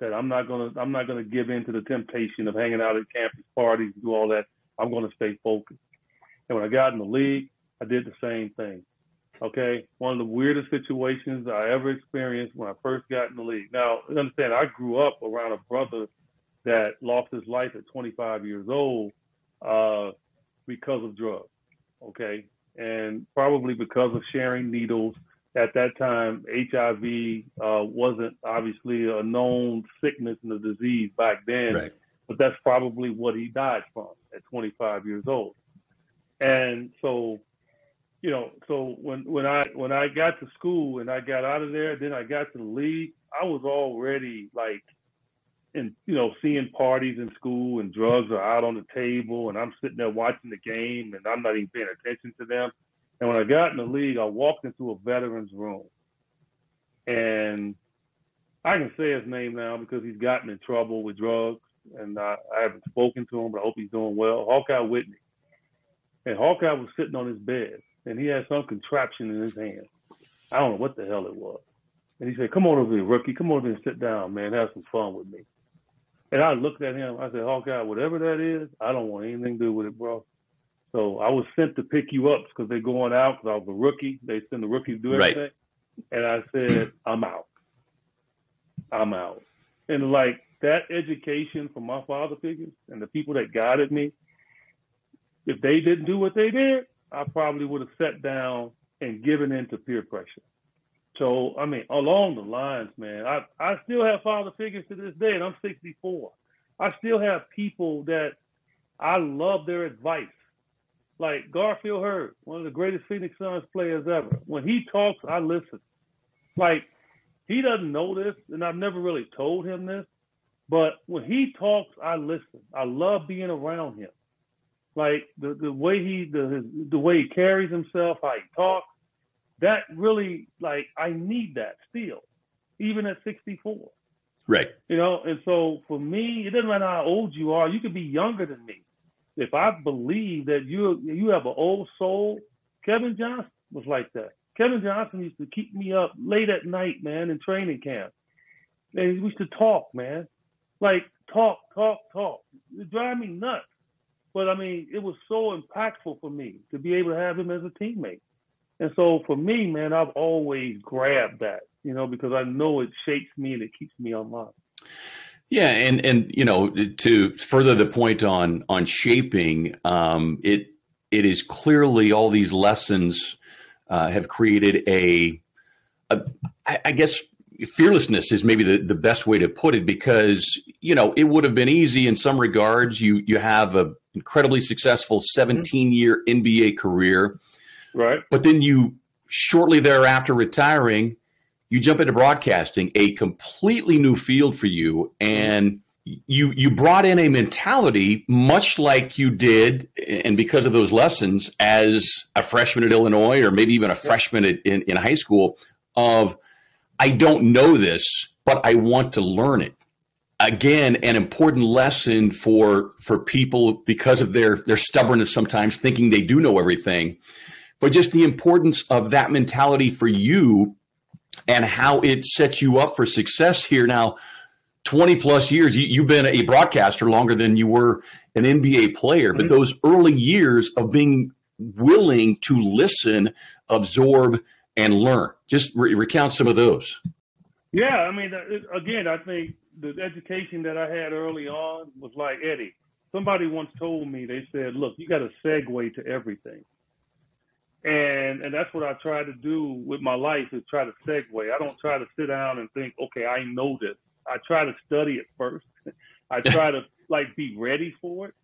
that I'm not gonna I'm not gonna give in to the temptation of hanging out at campus parties and do all that. I'm gonna stay focused. And when I got in the league, I did the same thing. Okay, one of the weirdest situations I ever experienced when I first got in the league. Now, understand, I grew up around a brother that lost his life at 25 years old uh, because of drugs. Okay, and probably because of sharing needles. At that time, HIV uh, wasn't obviously a known sickness and a disease back then, right. but that's probably what he died from at 25 years old. And so you know, so when when I when I got to school and I got out of there, then I got to the league. I was already like, in you know, seeing parties in school and drugs are out on the table, and I'm sitting there watching the game, and I'm not even paying attention to them. And when I got in the league, I walked into a veterans room, and I can say his name now because he's gotten in trouble with drugs, and I, I haven't spoken to him, but I hope he's doing well. Hawkeye Whitney, and Hawkeye was sitting on his bed, and he had some contraption in his hand. I don't know what the hell it was. And he said, "Come on over here, rookie. Come over here and sit down, man. Have some fun with me." And I looked at him. I said, "Hawkeye, whatever that is, I don't want anything to do with it, bro." So I was sent to pick you up because they're going out because I was a rookie. They send the rookie to do everything. Right. And I said, I'm out. I'm out. And like that education from my father figures and the people that guided me, if they didn't do what they did, I probably would have sat down and given in to peer pressure. So, I mean, along the lines, man, I, I still have father figures to this day, and I'm 64. I still have people that I love their advice. Like Garfield Heard, one of the greatest Phoenix Suns players ever. When he talks, I listen. Like he doesn't know this, and I've never really told him this, but when he talks, I listen. I love being around him. Like the, the way he the the way he carries himself, how he talks, that really like I need that still, even at 64. Right. You know, and so for me, it doesn't matter how old you are. You could be younger than me if I believe that you you have an old soul, Kevin Johnson was like that. Kevin Johnson used to keep me up late at night, man, in training camp. And we used to talk, man. Like talk, talk, talk. It drive me nuts. But I mean, it was so impactful for me to be able to have him as a teammate. And so for me, man, I've always grabbed that, you know, because I know it shapes me and it keeps me online. Yeah, and and you know to further the point on on shaping, um, it it is clearly all these lessons uh, have created a, a I, I guess fearlessness is maybe the, the best way to put it because you know it would have been easy in some regards. You you have an incredibly successful 17 year NBA career, right? But then you shortly thereafter retiring you jump into broadcasting, a completely new field for you, and you you brought in a mentality much like you did, and because of those lessons, as a freshman at Illinois, or maybe even a freshman at, in in high school, of I don't know this, but I want to learn it. Again, an important lesson for for people because of their their stubbornness sometimes thinking they do know everything, but just the importance of that mentality for you and how it sets you up for success here. Now 20 plus years you, have been a broadcaster longer than you were an nba player but mm-hmm. those early years of being willing to listen absorb and learn. Just re- recount some of those. Yeah i mean again i think the education that i had early on was like eddie. Somebody once told me they said look you got to segue to everything and and that's what I try to do with my life is try to segue. I don't try to sit down and think, okay, I know this. I try to study it first. I try to like be ready for it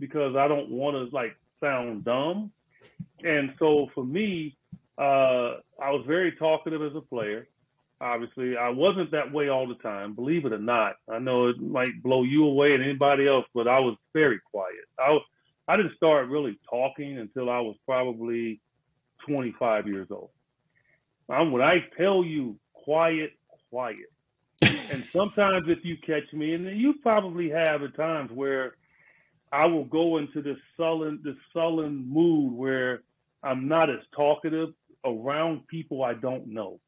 because I don't want to like sound dumb. And so for me, uh, I was very talkative as a player. Obviously, I wasn't that way all the time. Believe it or not, I know it might blow you away and anybody else, but I was very quiet. I I didn't start really talking until I was probably 25 years old. I'm, when I tell you quiet, quiet. and sometimes if you catch me, and you probably have at times where I will go into this sullen, this sullen mood where I'm not as talkative around people I don't know.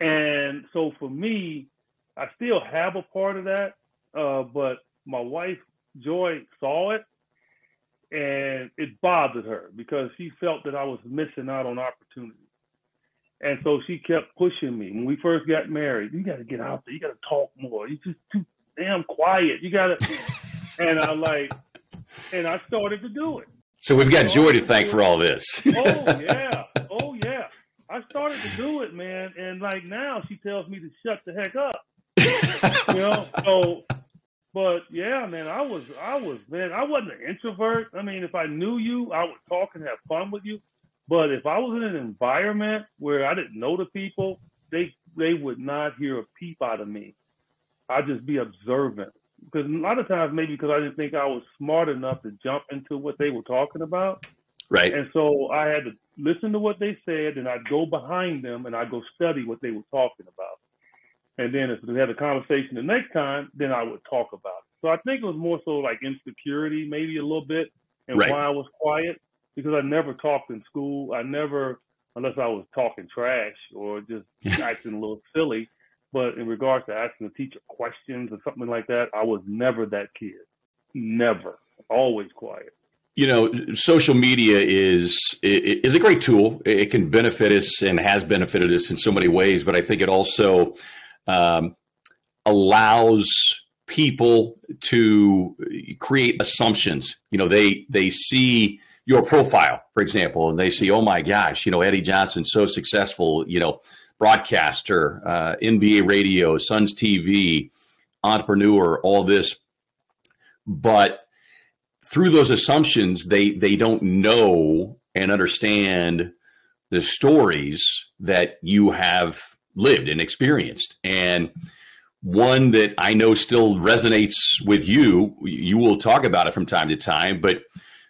And so for me, I still have a part of that, uh, but my wife Joy saw it and it bothered her because she felt that I was missing out on opportunities. And so she kept pushing me. When we first got married, you got to get out there. You got to talk more. You're just too damn quiet. You got to. and I like, and I started to do it. So we've got Joy to thank for all this. oh yeah, oh yeah. I started to do it, man, and like now she tells me to shut the heck up. you know, so but yeah, man, I was, I was, man, I wasn't an introvert. I mean, if I knew you, I would talk and have fun with you. But if I was in an environment where I didn't know the people, they they would not hear a peep out of me. I'd just be observant. Because a lot of times, maybe because I didn't think I was smart enough to jump into what they were talking about. Right. And so I had to listen to what they said, and I'd go behind them and I'd go study what they were talking about. And then if we had a conversation the next time, then I would talk about it. So I think it was more so like insecurity, maybe a little bit, and Right. why I was quiet because I never talked in school. I never, unless I was talking trash or just acting a little silly. But in regards to asking the teacher questions or something like that, I was never that kid. Never. Always quiet. you know social media is is a great tool it can benefit us and has benefited us in so many ways but i think it also um, allows people to create assumptions. You know they they see your profile for example and they see oh my gosh you know eddie johnson so successful you know broadcaster uh, nba radio suns tv entrepreneur all this. But through those assumptions they they don't know and understand the stories that you have lived and experienced. And one that I know still resonates with you you will talk about it from time to time but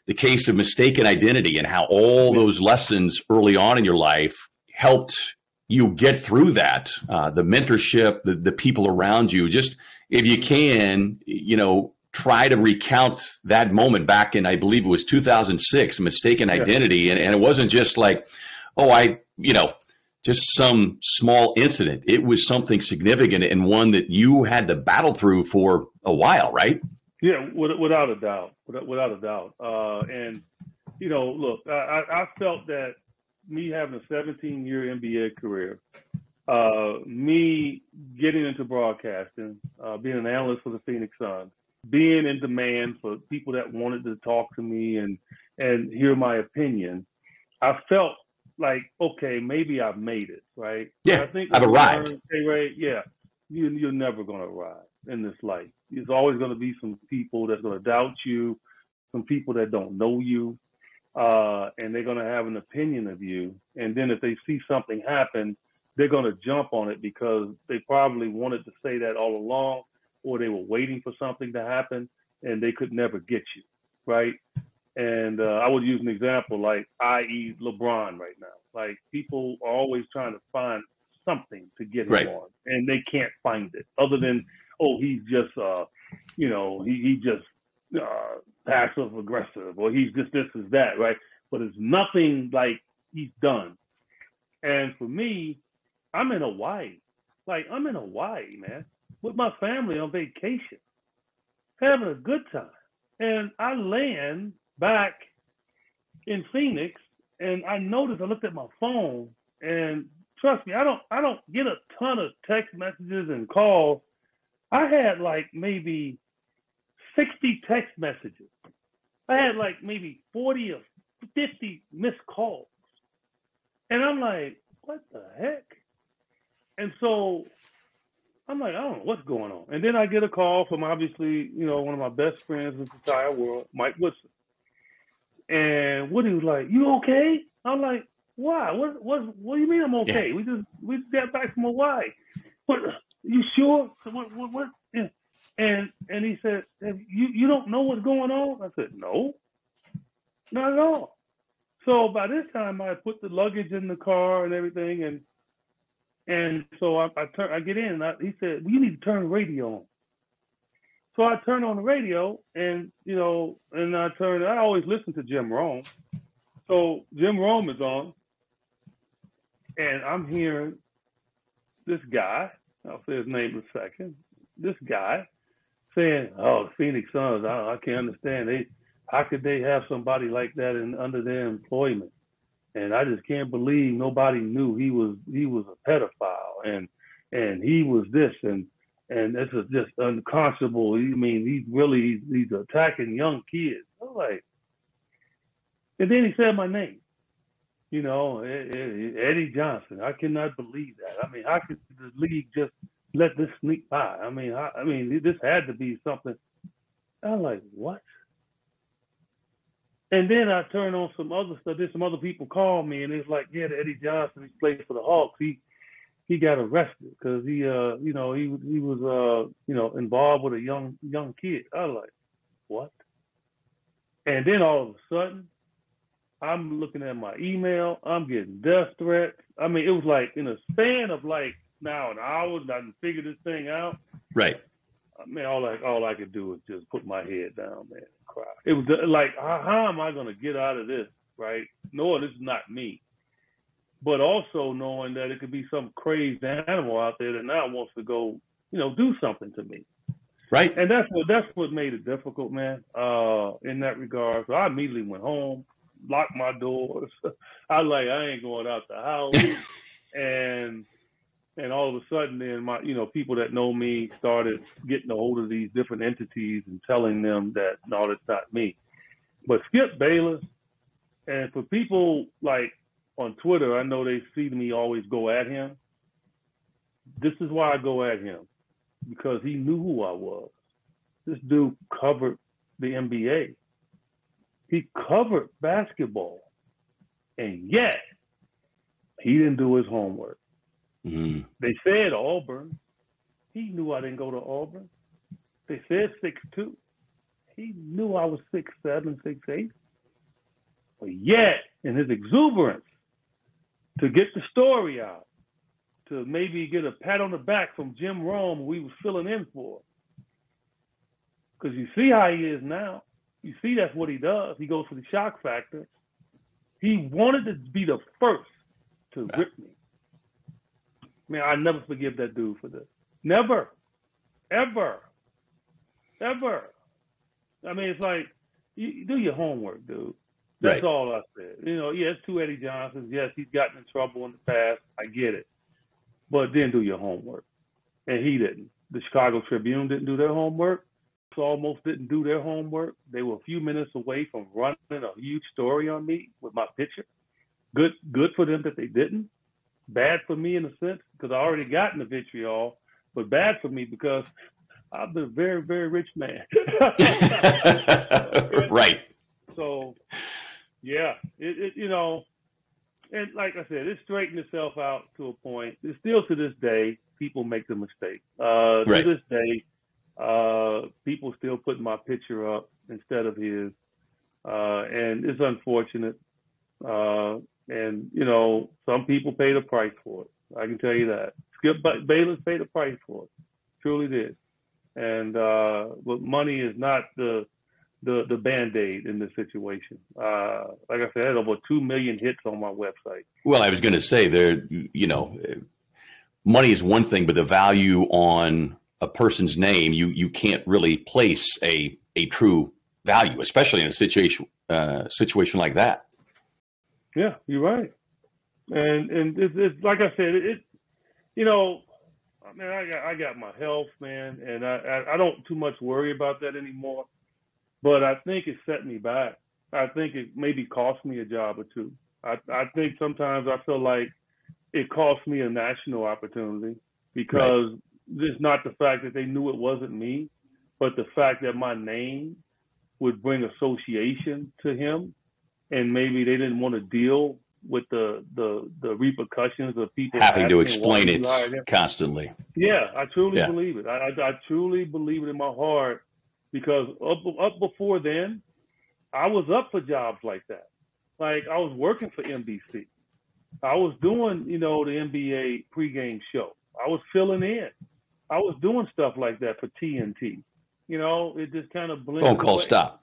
the case of mistaken identity and how all those lessons early on in your life helped you get through that uh, the mentorship the, the people around you. Just if you can you know try to recount that moment back in, I believe it was 2006, mistaken identity. And, and it wasn't just like, oh, I, you know, just some small incident. It was something significant and one that you had to battle through for a while, right? Yeah, without a doubt, without, a doubt. Uh, and you know, look, I, I felt that me having a 17 year NBA career, uh, me getting into broadcasting, uh, being an analyst for the Phoenix Suns, being in demand for people that wanted to talk to me and and hear my opinion, I felt like okay, maybe I've made it, right? Yeah, I think I've arrived. Hey, Ray, yeah, you you're never gonna arrive in this life. There's always gonna be some people that's gonna doubt you, some people that don't know you, uh, and they're gonna have an opinion of you. And then if they see something happen, they're gonna jump on it because they probably wanted to say that all along, or they were waiting for something to happen and they could never get you, right? And uh, I would use an example like, i.e., LeBron right now. Like people are always trying to find something to get him Right. on, and they can't find it other than, oh, he's just, uh, you know, he he just uh, passive aggressive, or he's just this is that, right? But it's nothing like he's done. And for me, I'm in Hawaii. Like I'm in Hawaii, man, with my family on vacation, having a good time. And I land back in Phoenix, and I noticed I looked at my phone, and trust me, I don't I don't get a ton of text messages and calls. I had like maybe 60 text messages. I had like maybe 40 or 50 missed calls. And I'm like, what the heck? And so I'm like, I don't know what's going on. And then I get a call from obviously, you know, one of my best friends in the entire world, Mike Woodson. And Woody was like, You okay? I'm like, Why? What what what do you mean I'm okay? We just we just got back from Hawaii. What you sure? What what what yeah. And and he said, You you don't know what's going on? I said, No. Not at all. So by this time I put the luggage in the car and everything and and so I, I turn I get in and I, he said, well, you need to turn the radio on. So I turn on the radio and you know, and I turn I always listen to Jim Rome. So Jim Rome is on and I'm hearing this guy, I'll say his name in a second, this guy saying, Oh, Phoenix Suns, I, I can't understand. They how could they have somebody like that in under their employment? And I just can't believe nobody knew he was he was a pedophile and and he was this and and this is just unconscionable. I mean, he's really he's, attacking young kids. I'm like, and then he said my name. You know, Eddie Johnson. I cannot believe that. I mean, how could the league just let this sneak by? I mean, I, I mean, this had to be something. I'm like, what? And then I turned on some other stuff. Then some other people called me, and it's like, yeah, Eddie Johnson, he played for the Hawks. He he got arrested because he, uh, you know, he he was, uh, you know, involved with a young young kid. I was like, what? And then all of a sudden, I'm looking at my email. I'm getting death threats. I mean, it was like in a span of like now an hour. I didn't figure this thing out. Right. I mean, all I all I could do was just put my head down, man, and cry. It was like, how, how am I going to get out of this? Right? No, this is not me, but also knowing that it could be some crazed animal out there that now wants to go, you know, do something to me. Right. And that's what that's what made it difficult, man. Uh, in that regard, so I immediately went home locked my doors. I like I ain't going out the house, and and all of a sudden, then my you know people that know me started getting a hold of these different entities and telling them that no, that's not me. But Skip Bayless, and for people like on Twitter, I know they see me always go at him. This is why I go at him because he knew who I was. This dude covered the NBA he covered basketball, and yet he didn't do his homework. Mm. They said Auburn. He knew I didn't go to Auburn. They said six two. He knew I was six seven, six eight. But yet, in his exuberance, to get the story out, to maybe get a pat on the back from Jim Rome, we was filling in for. Because you see how he is now you see that's what he does. He goes for the shock factor. He wanted to be the first to rip me. Man, I never forgive that dude for this. Never. Ever. Ever. I mean, it's like, you, do your homework, dude. That's right. all I said. You know, yes, two Eddie Johnsons. Yes, he's gotten in trouble in the past. I get it. But then do your homework. And he didn't. The Chicago Tribune didn't do their homework almost didn't do their homework. They were a few minutes away from running a huge story on me with my picture. Good, good for them that they didn't. Bad for me in a sense because I already gotten the vitriol, but bad for me because I'm a very, very rich man. right. So, yeah, it, it, you know, and like I said, it straightened itself out to a point. It's still to this day, people make the mistake. Uh, right. To this day, uh, people still putting my picture up instead of his, uh, and it's unfortunate. Uh, and you know, some people pay the price for it. I can tell you that. Skip Bayless paid the price for it, truly did. And uh, but money is not the the the band aid in this situation. Uh, like I said, I had over two million hits on my website. Well, I was going to say there, you know, money is one thing, but the value on a person's name, you you can't really place a a true value, especially in a situation uh, situation like that. Yeah, you're right. And and it's, it's like I said, it, you know, I mean, I got I got my health, man, and I, I I don't too much worry about that anymore. But I think it set me back. I think it maybe cost me a job or two. I I think sometimes I feel like it cost me a national opportunity because right just not the fact that they knew it wasn't me, but the fact that my name would bring association to him, and maybe they didn't want to deal with the the the repercussions of people having to explain it constantly. Yeah, I truly yeah. believe it. I, I, I truly believe it in my heart because up up before then, I was up for jobs like that. Like I was working for NBC. I was doing, you know, the NBA pregame show. I was filling in. I was doing stuff like that for TNT. You know, it just kind of blended. Phone call away. stop.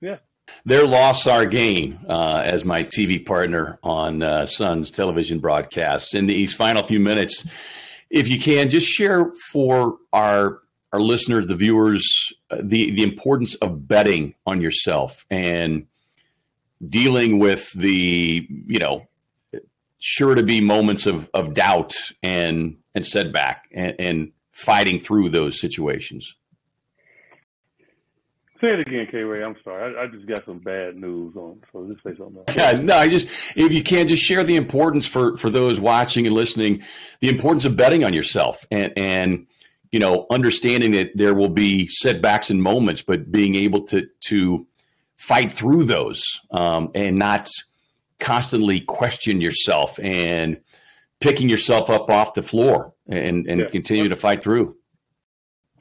Yeah. Their loss, our gain, uh, as my TV partner on uh, Suns television broadcasts. In these final few minutes, if you can, just share for our our listeners, the viewers, uh, the the importance of betting on yourself and dealing with the you know sure to be moments of of doubt and and setback and, and fighting through those situations. Say it again, K Ray. I'm sorry. I, I, just got some bad news on, so just say something else. Yeah, no, I just if you can just share the importance for for those watching and listening, the importance of betting on yourself and and you know understanding that there will be setbacks and moments, but being able to to fight through those um, and not constantly question yourself and picking yourself up off the floor and, and yeah. continue to fight through?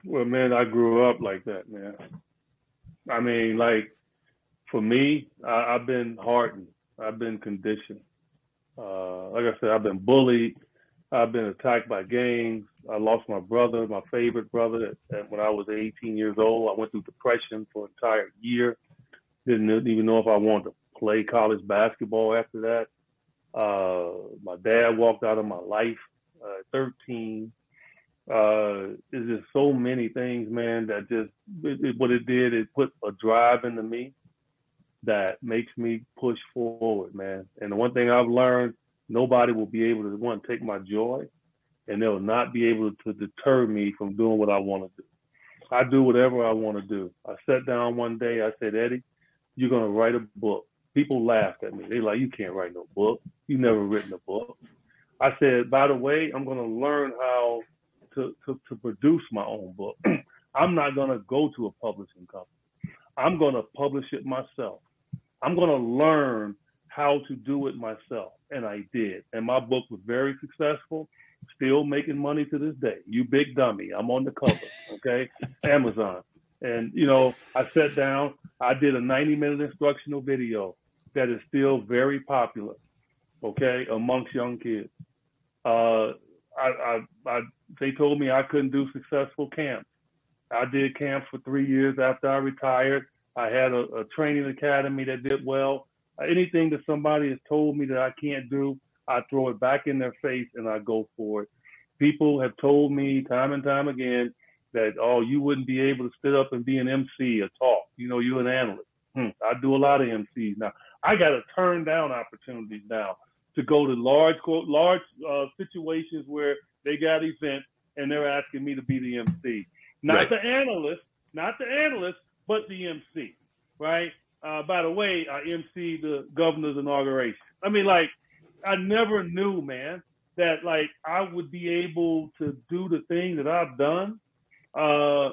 Well, man, I grew up like that, man. I mean, like for me, I, have been hardened. I've been conditioned. Uh, like I said, I've been bullied. I've been attacked by gangs. I lost my brother, my favorite brother, when I was 18 years old. I went through depression for an entire year. Didn't even know if I wanted to play college basketball after that. Uh, my dad walked out of my life uh, 13. Uh, it's just so many things, man, that just it, it, what it did it put a drive into me that makes me push forward, man. And the one thing I've learned, nobody will be able to one take my joy, and they'll not be able to deter me from doing what I want to do. I do whatever I want to do. I sat down one day. I said, Eddie, you're gonna write a book. People laughed at me. They like, you can't write no book. You've never written a book. I said, by the way, I'm gonna learn how to to, to produce my own book. I'm not gonna go to a publishing company. I'm gonna publish it myself. I'm to learn how to do it myself. And I did. And my book was very successful, still making money to this day. You big dummy. I'm on the cover, okay? Amazon. And, you know, I sat down, I did a 90 minute instructional video that is still very popular, okay, amongst young kids. Uh, I, I, I, they told me I couldn't do successful camps. I did camps for three years after I retired. I had a, a training academy that did well. Anything that somebody has told me that I can't do, I throw it back in their face and I go for it. People have told me time and time again that, oh, you wouldn't be able to sit up and be an MC or talk. You know, you're an analyst. Hmm. I do a lot of MCs now. I got to turn down opportunities now to go to large, quote large uh, situations where they got events and they're asking me to be the MC. Not right. the analyst, not the analyst, but the MC, right? Uh, by the way, I MC the governor's inauguration. I mean, like, I never knew, man, that like I would be able to do the thing that I've done uh,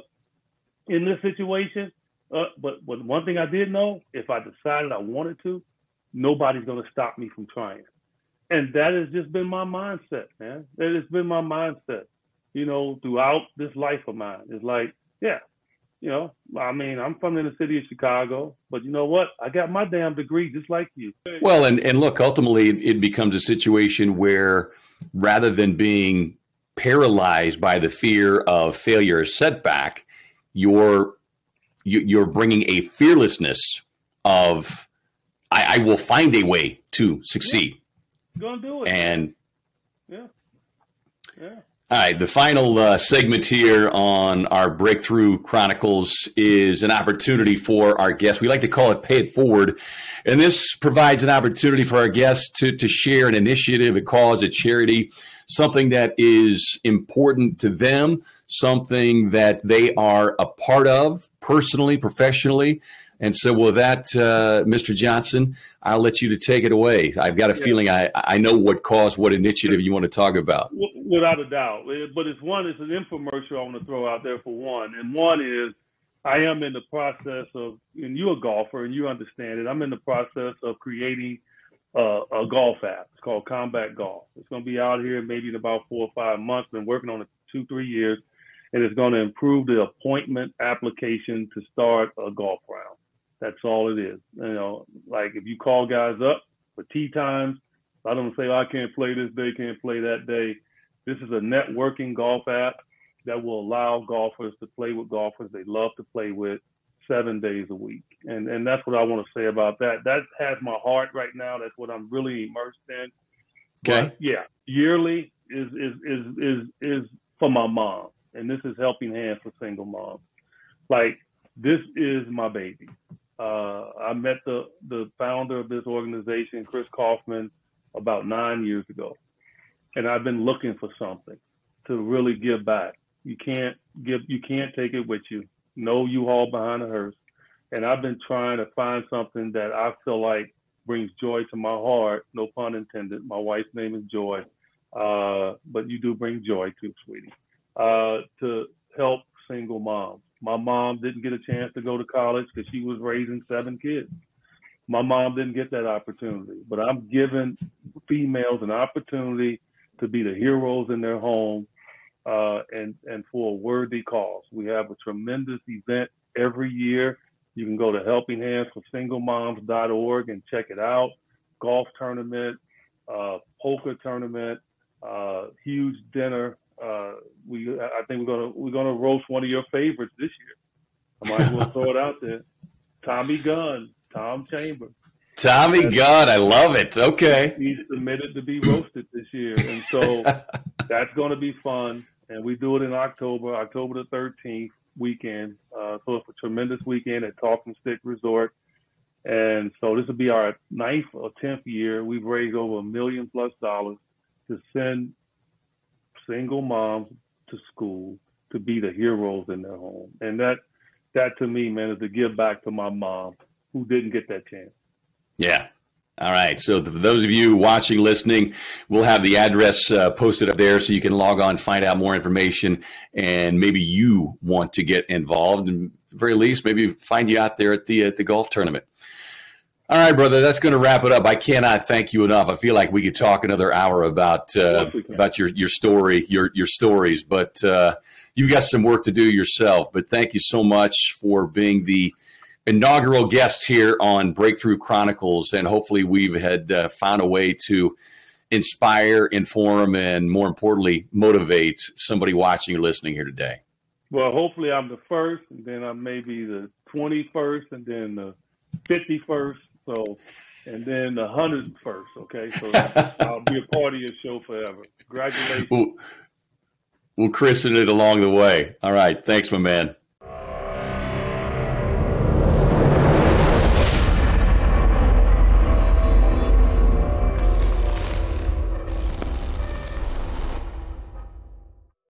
in this situation. Uh, but but one thing I did know, if I decided I wanted to, nobody's gonna stop me from trying. And that has just been my mindset, man. That has been my mindset, you know, throughout this life of mine. It's like, yeah, you know, I mean, I'm from in the city of Chicago, but you know what? I got my damn degree just like you. Well, and, and look, ultimately, it becomes a situation where rather than being paralyzed by the fear of failure or setback, you're you're bringing a fearlessness of I, I will find a way to succeed. Yeah. Gonna do it. And yeah, yeah. All right, the final uh, segment here on our Breakthrough Chronicles is an opportunity for our guests. We like to call it Pay It Forward. And this provides an opportunity for our guests to, to share an initiative, a cause, a charity, something that is important to them, something that they are a part of personally, professionally. And so, with that, uh, Mr. Johnson, I'll let you to take it away. I've got a yeah. feeling I, I know what cause, what initiative you want to talk about. Without a doubt. But it's one, it's an infomercial I want to throw out there for one. And one is I am in the process of, and you're a golfer and you understand it, I'm in the process of creating uh, a golf app. It's called Combat Golf. It's going to be out here maybe in about four or five months. Been working on it two, three years. And it's going to improve the appointment application to start a golf round. That's all it is. You know, like if you call guys up for tee times, I don't say oh, I can't play this day, can't play that day. This is a networking golf app that will allow golfers to play with golfers they love to play with seven days a week. And and that's what I want to say about that. That has my heart right now. That's what I'm really immersed in. Okay. But yeah, yearly is is is is is for my mom, and this is helping hands for single moms. Like this is my baby. Uh, I met the, the founder of this organization, Chris Kaufman, about nine years ago. And I've been looking for something to really give back. You can't give, you can't take it with you. No U-Haul behind a hearse. And I've been trying to find something that I feel like brings joy to my heart. No pun intended. My wife's name is Joy. Uh, but you do bring joy too, sweetie. Uh, to help single moms My mom didn't get a chance to go to college because she was raising seven kids. My mom didn't get that opportunity, but I'm giving females an opportunity to be the heroes in their home uh, and and for a worthy cause. We have a tremendous event every year. You can go to Helping Hands for SingleMoms.org and check it out. Golf tournament, uh, poker tournament, uh, huge dinner. Uh, we I think we're gonna we're gonna roast one of your favorites this year. I might as well throw it out there. Tommy Gunn, Tom Chambers. Tommy Gunn, I love it. Okay. He's submitted to be roasted this year. And so that's going to be fun. And we do it in October, October the 13th weekend. Uh, so it's a tremendous weekend at Talking Stick Resort. And so this will be our ninth or 10th year. We've raised over a million plus dollars to send single moms to school to be the heroes in their home. And that, that to me, man, is to give back to my mom who didn't get that chance. Yeah. All right. So those of you watching, listening, we'll have the address uh, posted up there so you can log on, find out more information, and maybe you want to get involved. And very least, maybe find you out there at the at the golf tournament. All right, brother. That's going to wrap it up. I cannot thank you enough. I feel like we could talk another hour about uh, about your your story, your your stories, but uh, you've got some work to do yourself. But thank you so much for being the inaugural guest here on Breakthrough Chronicles, and hopefully we've had uh, found a way to inspire, inform, and more importantly, motivate somebody watching or listening here today. Well, hopefully I'm the first, and then I'm maybe the 21st, and then the 51st. So, and then the 101st. Okay, so I'll be a part of your show forever. Congratulations. We'll, we'll christen it along the way. All right. Thanks, my man.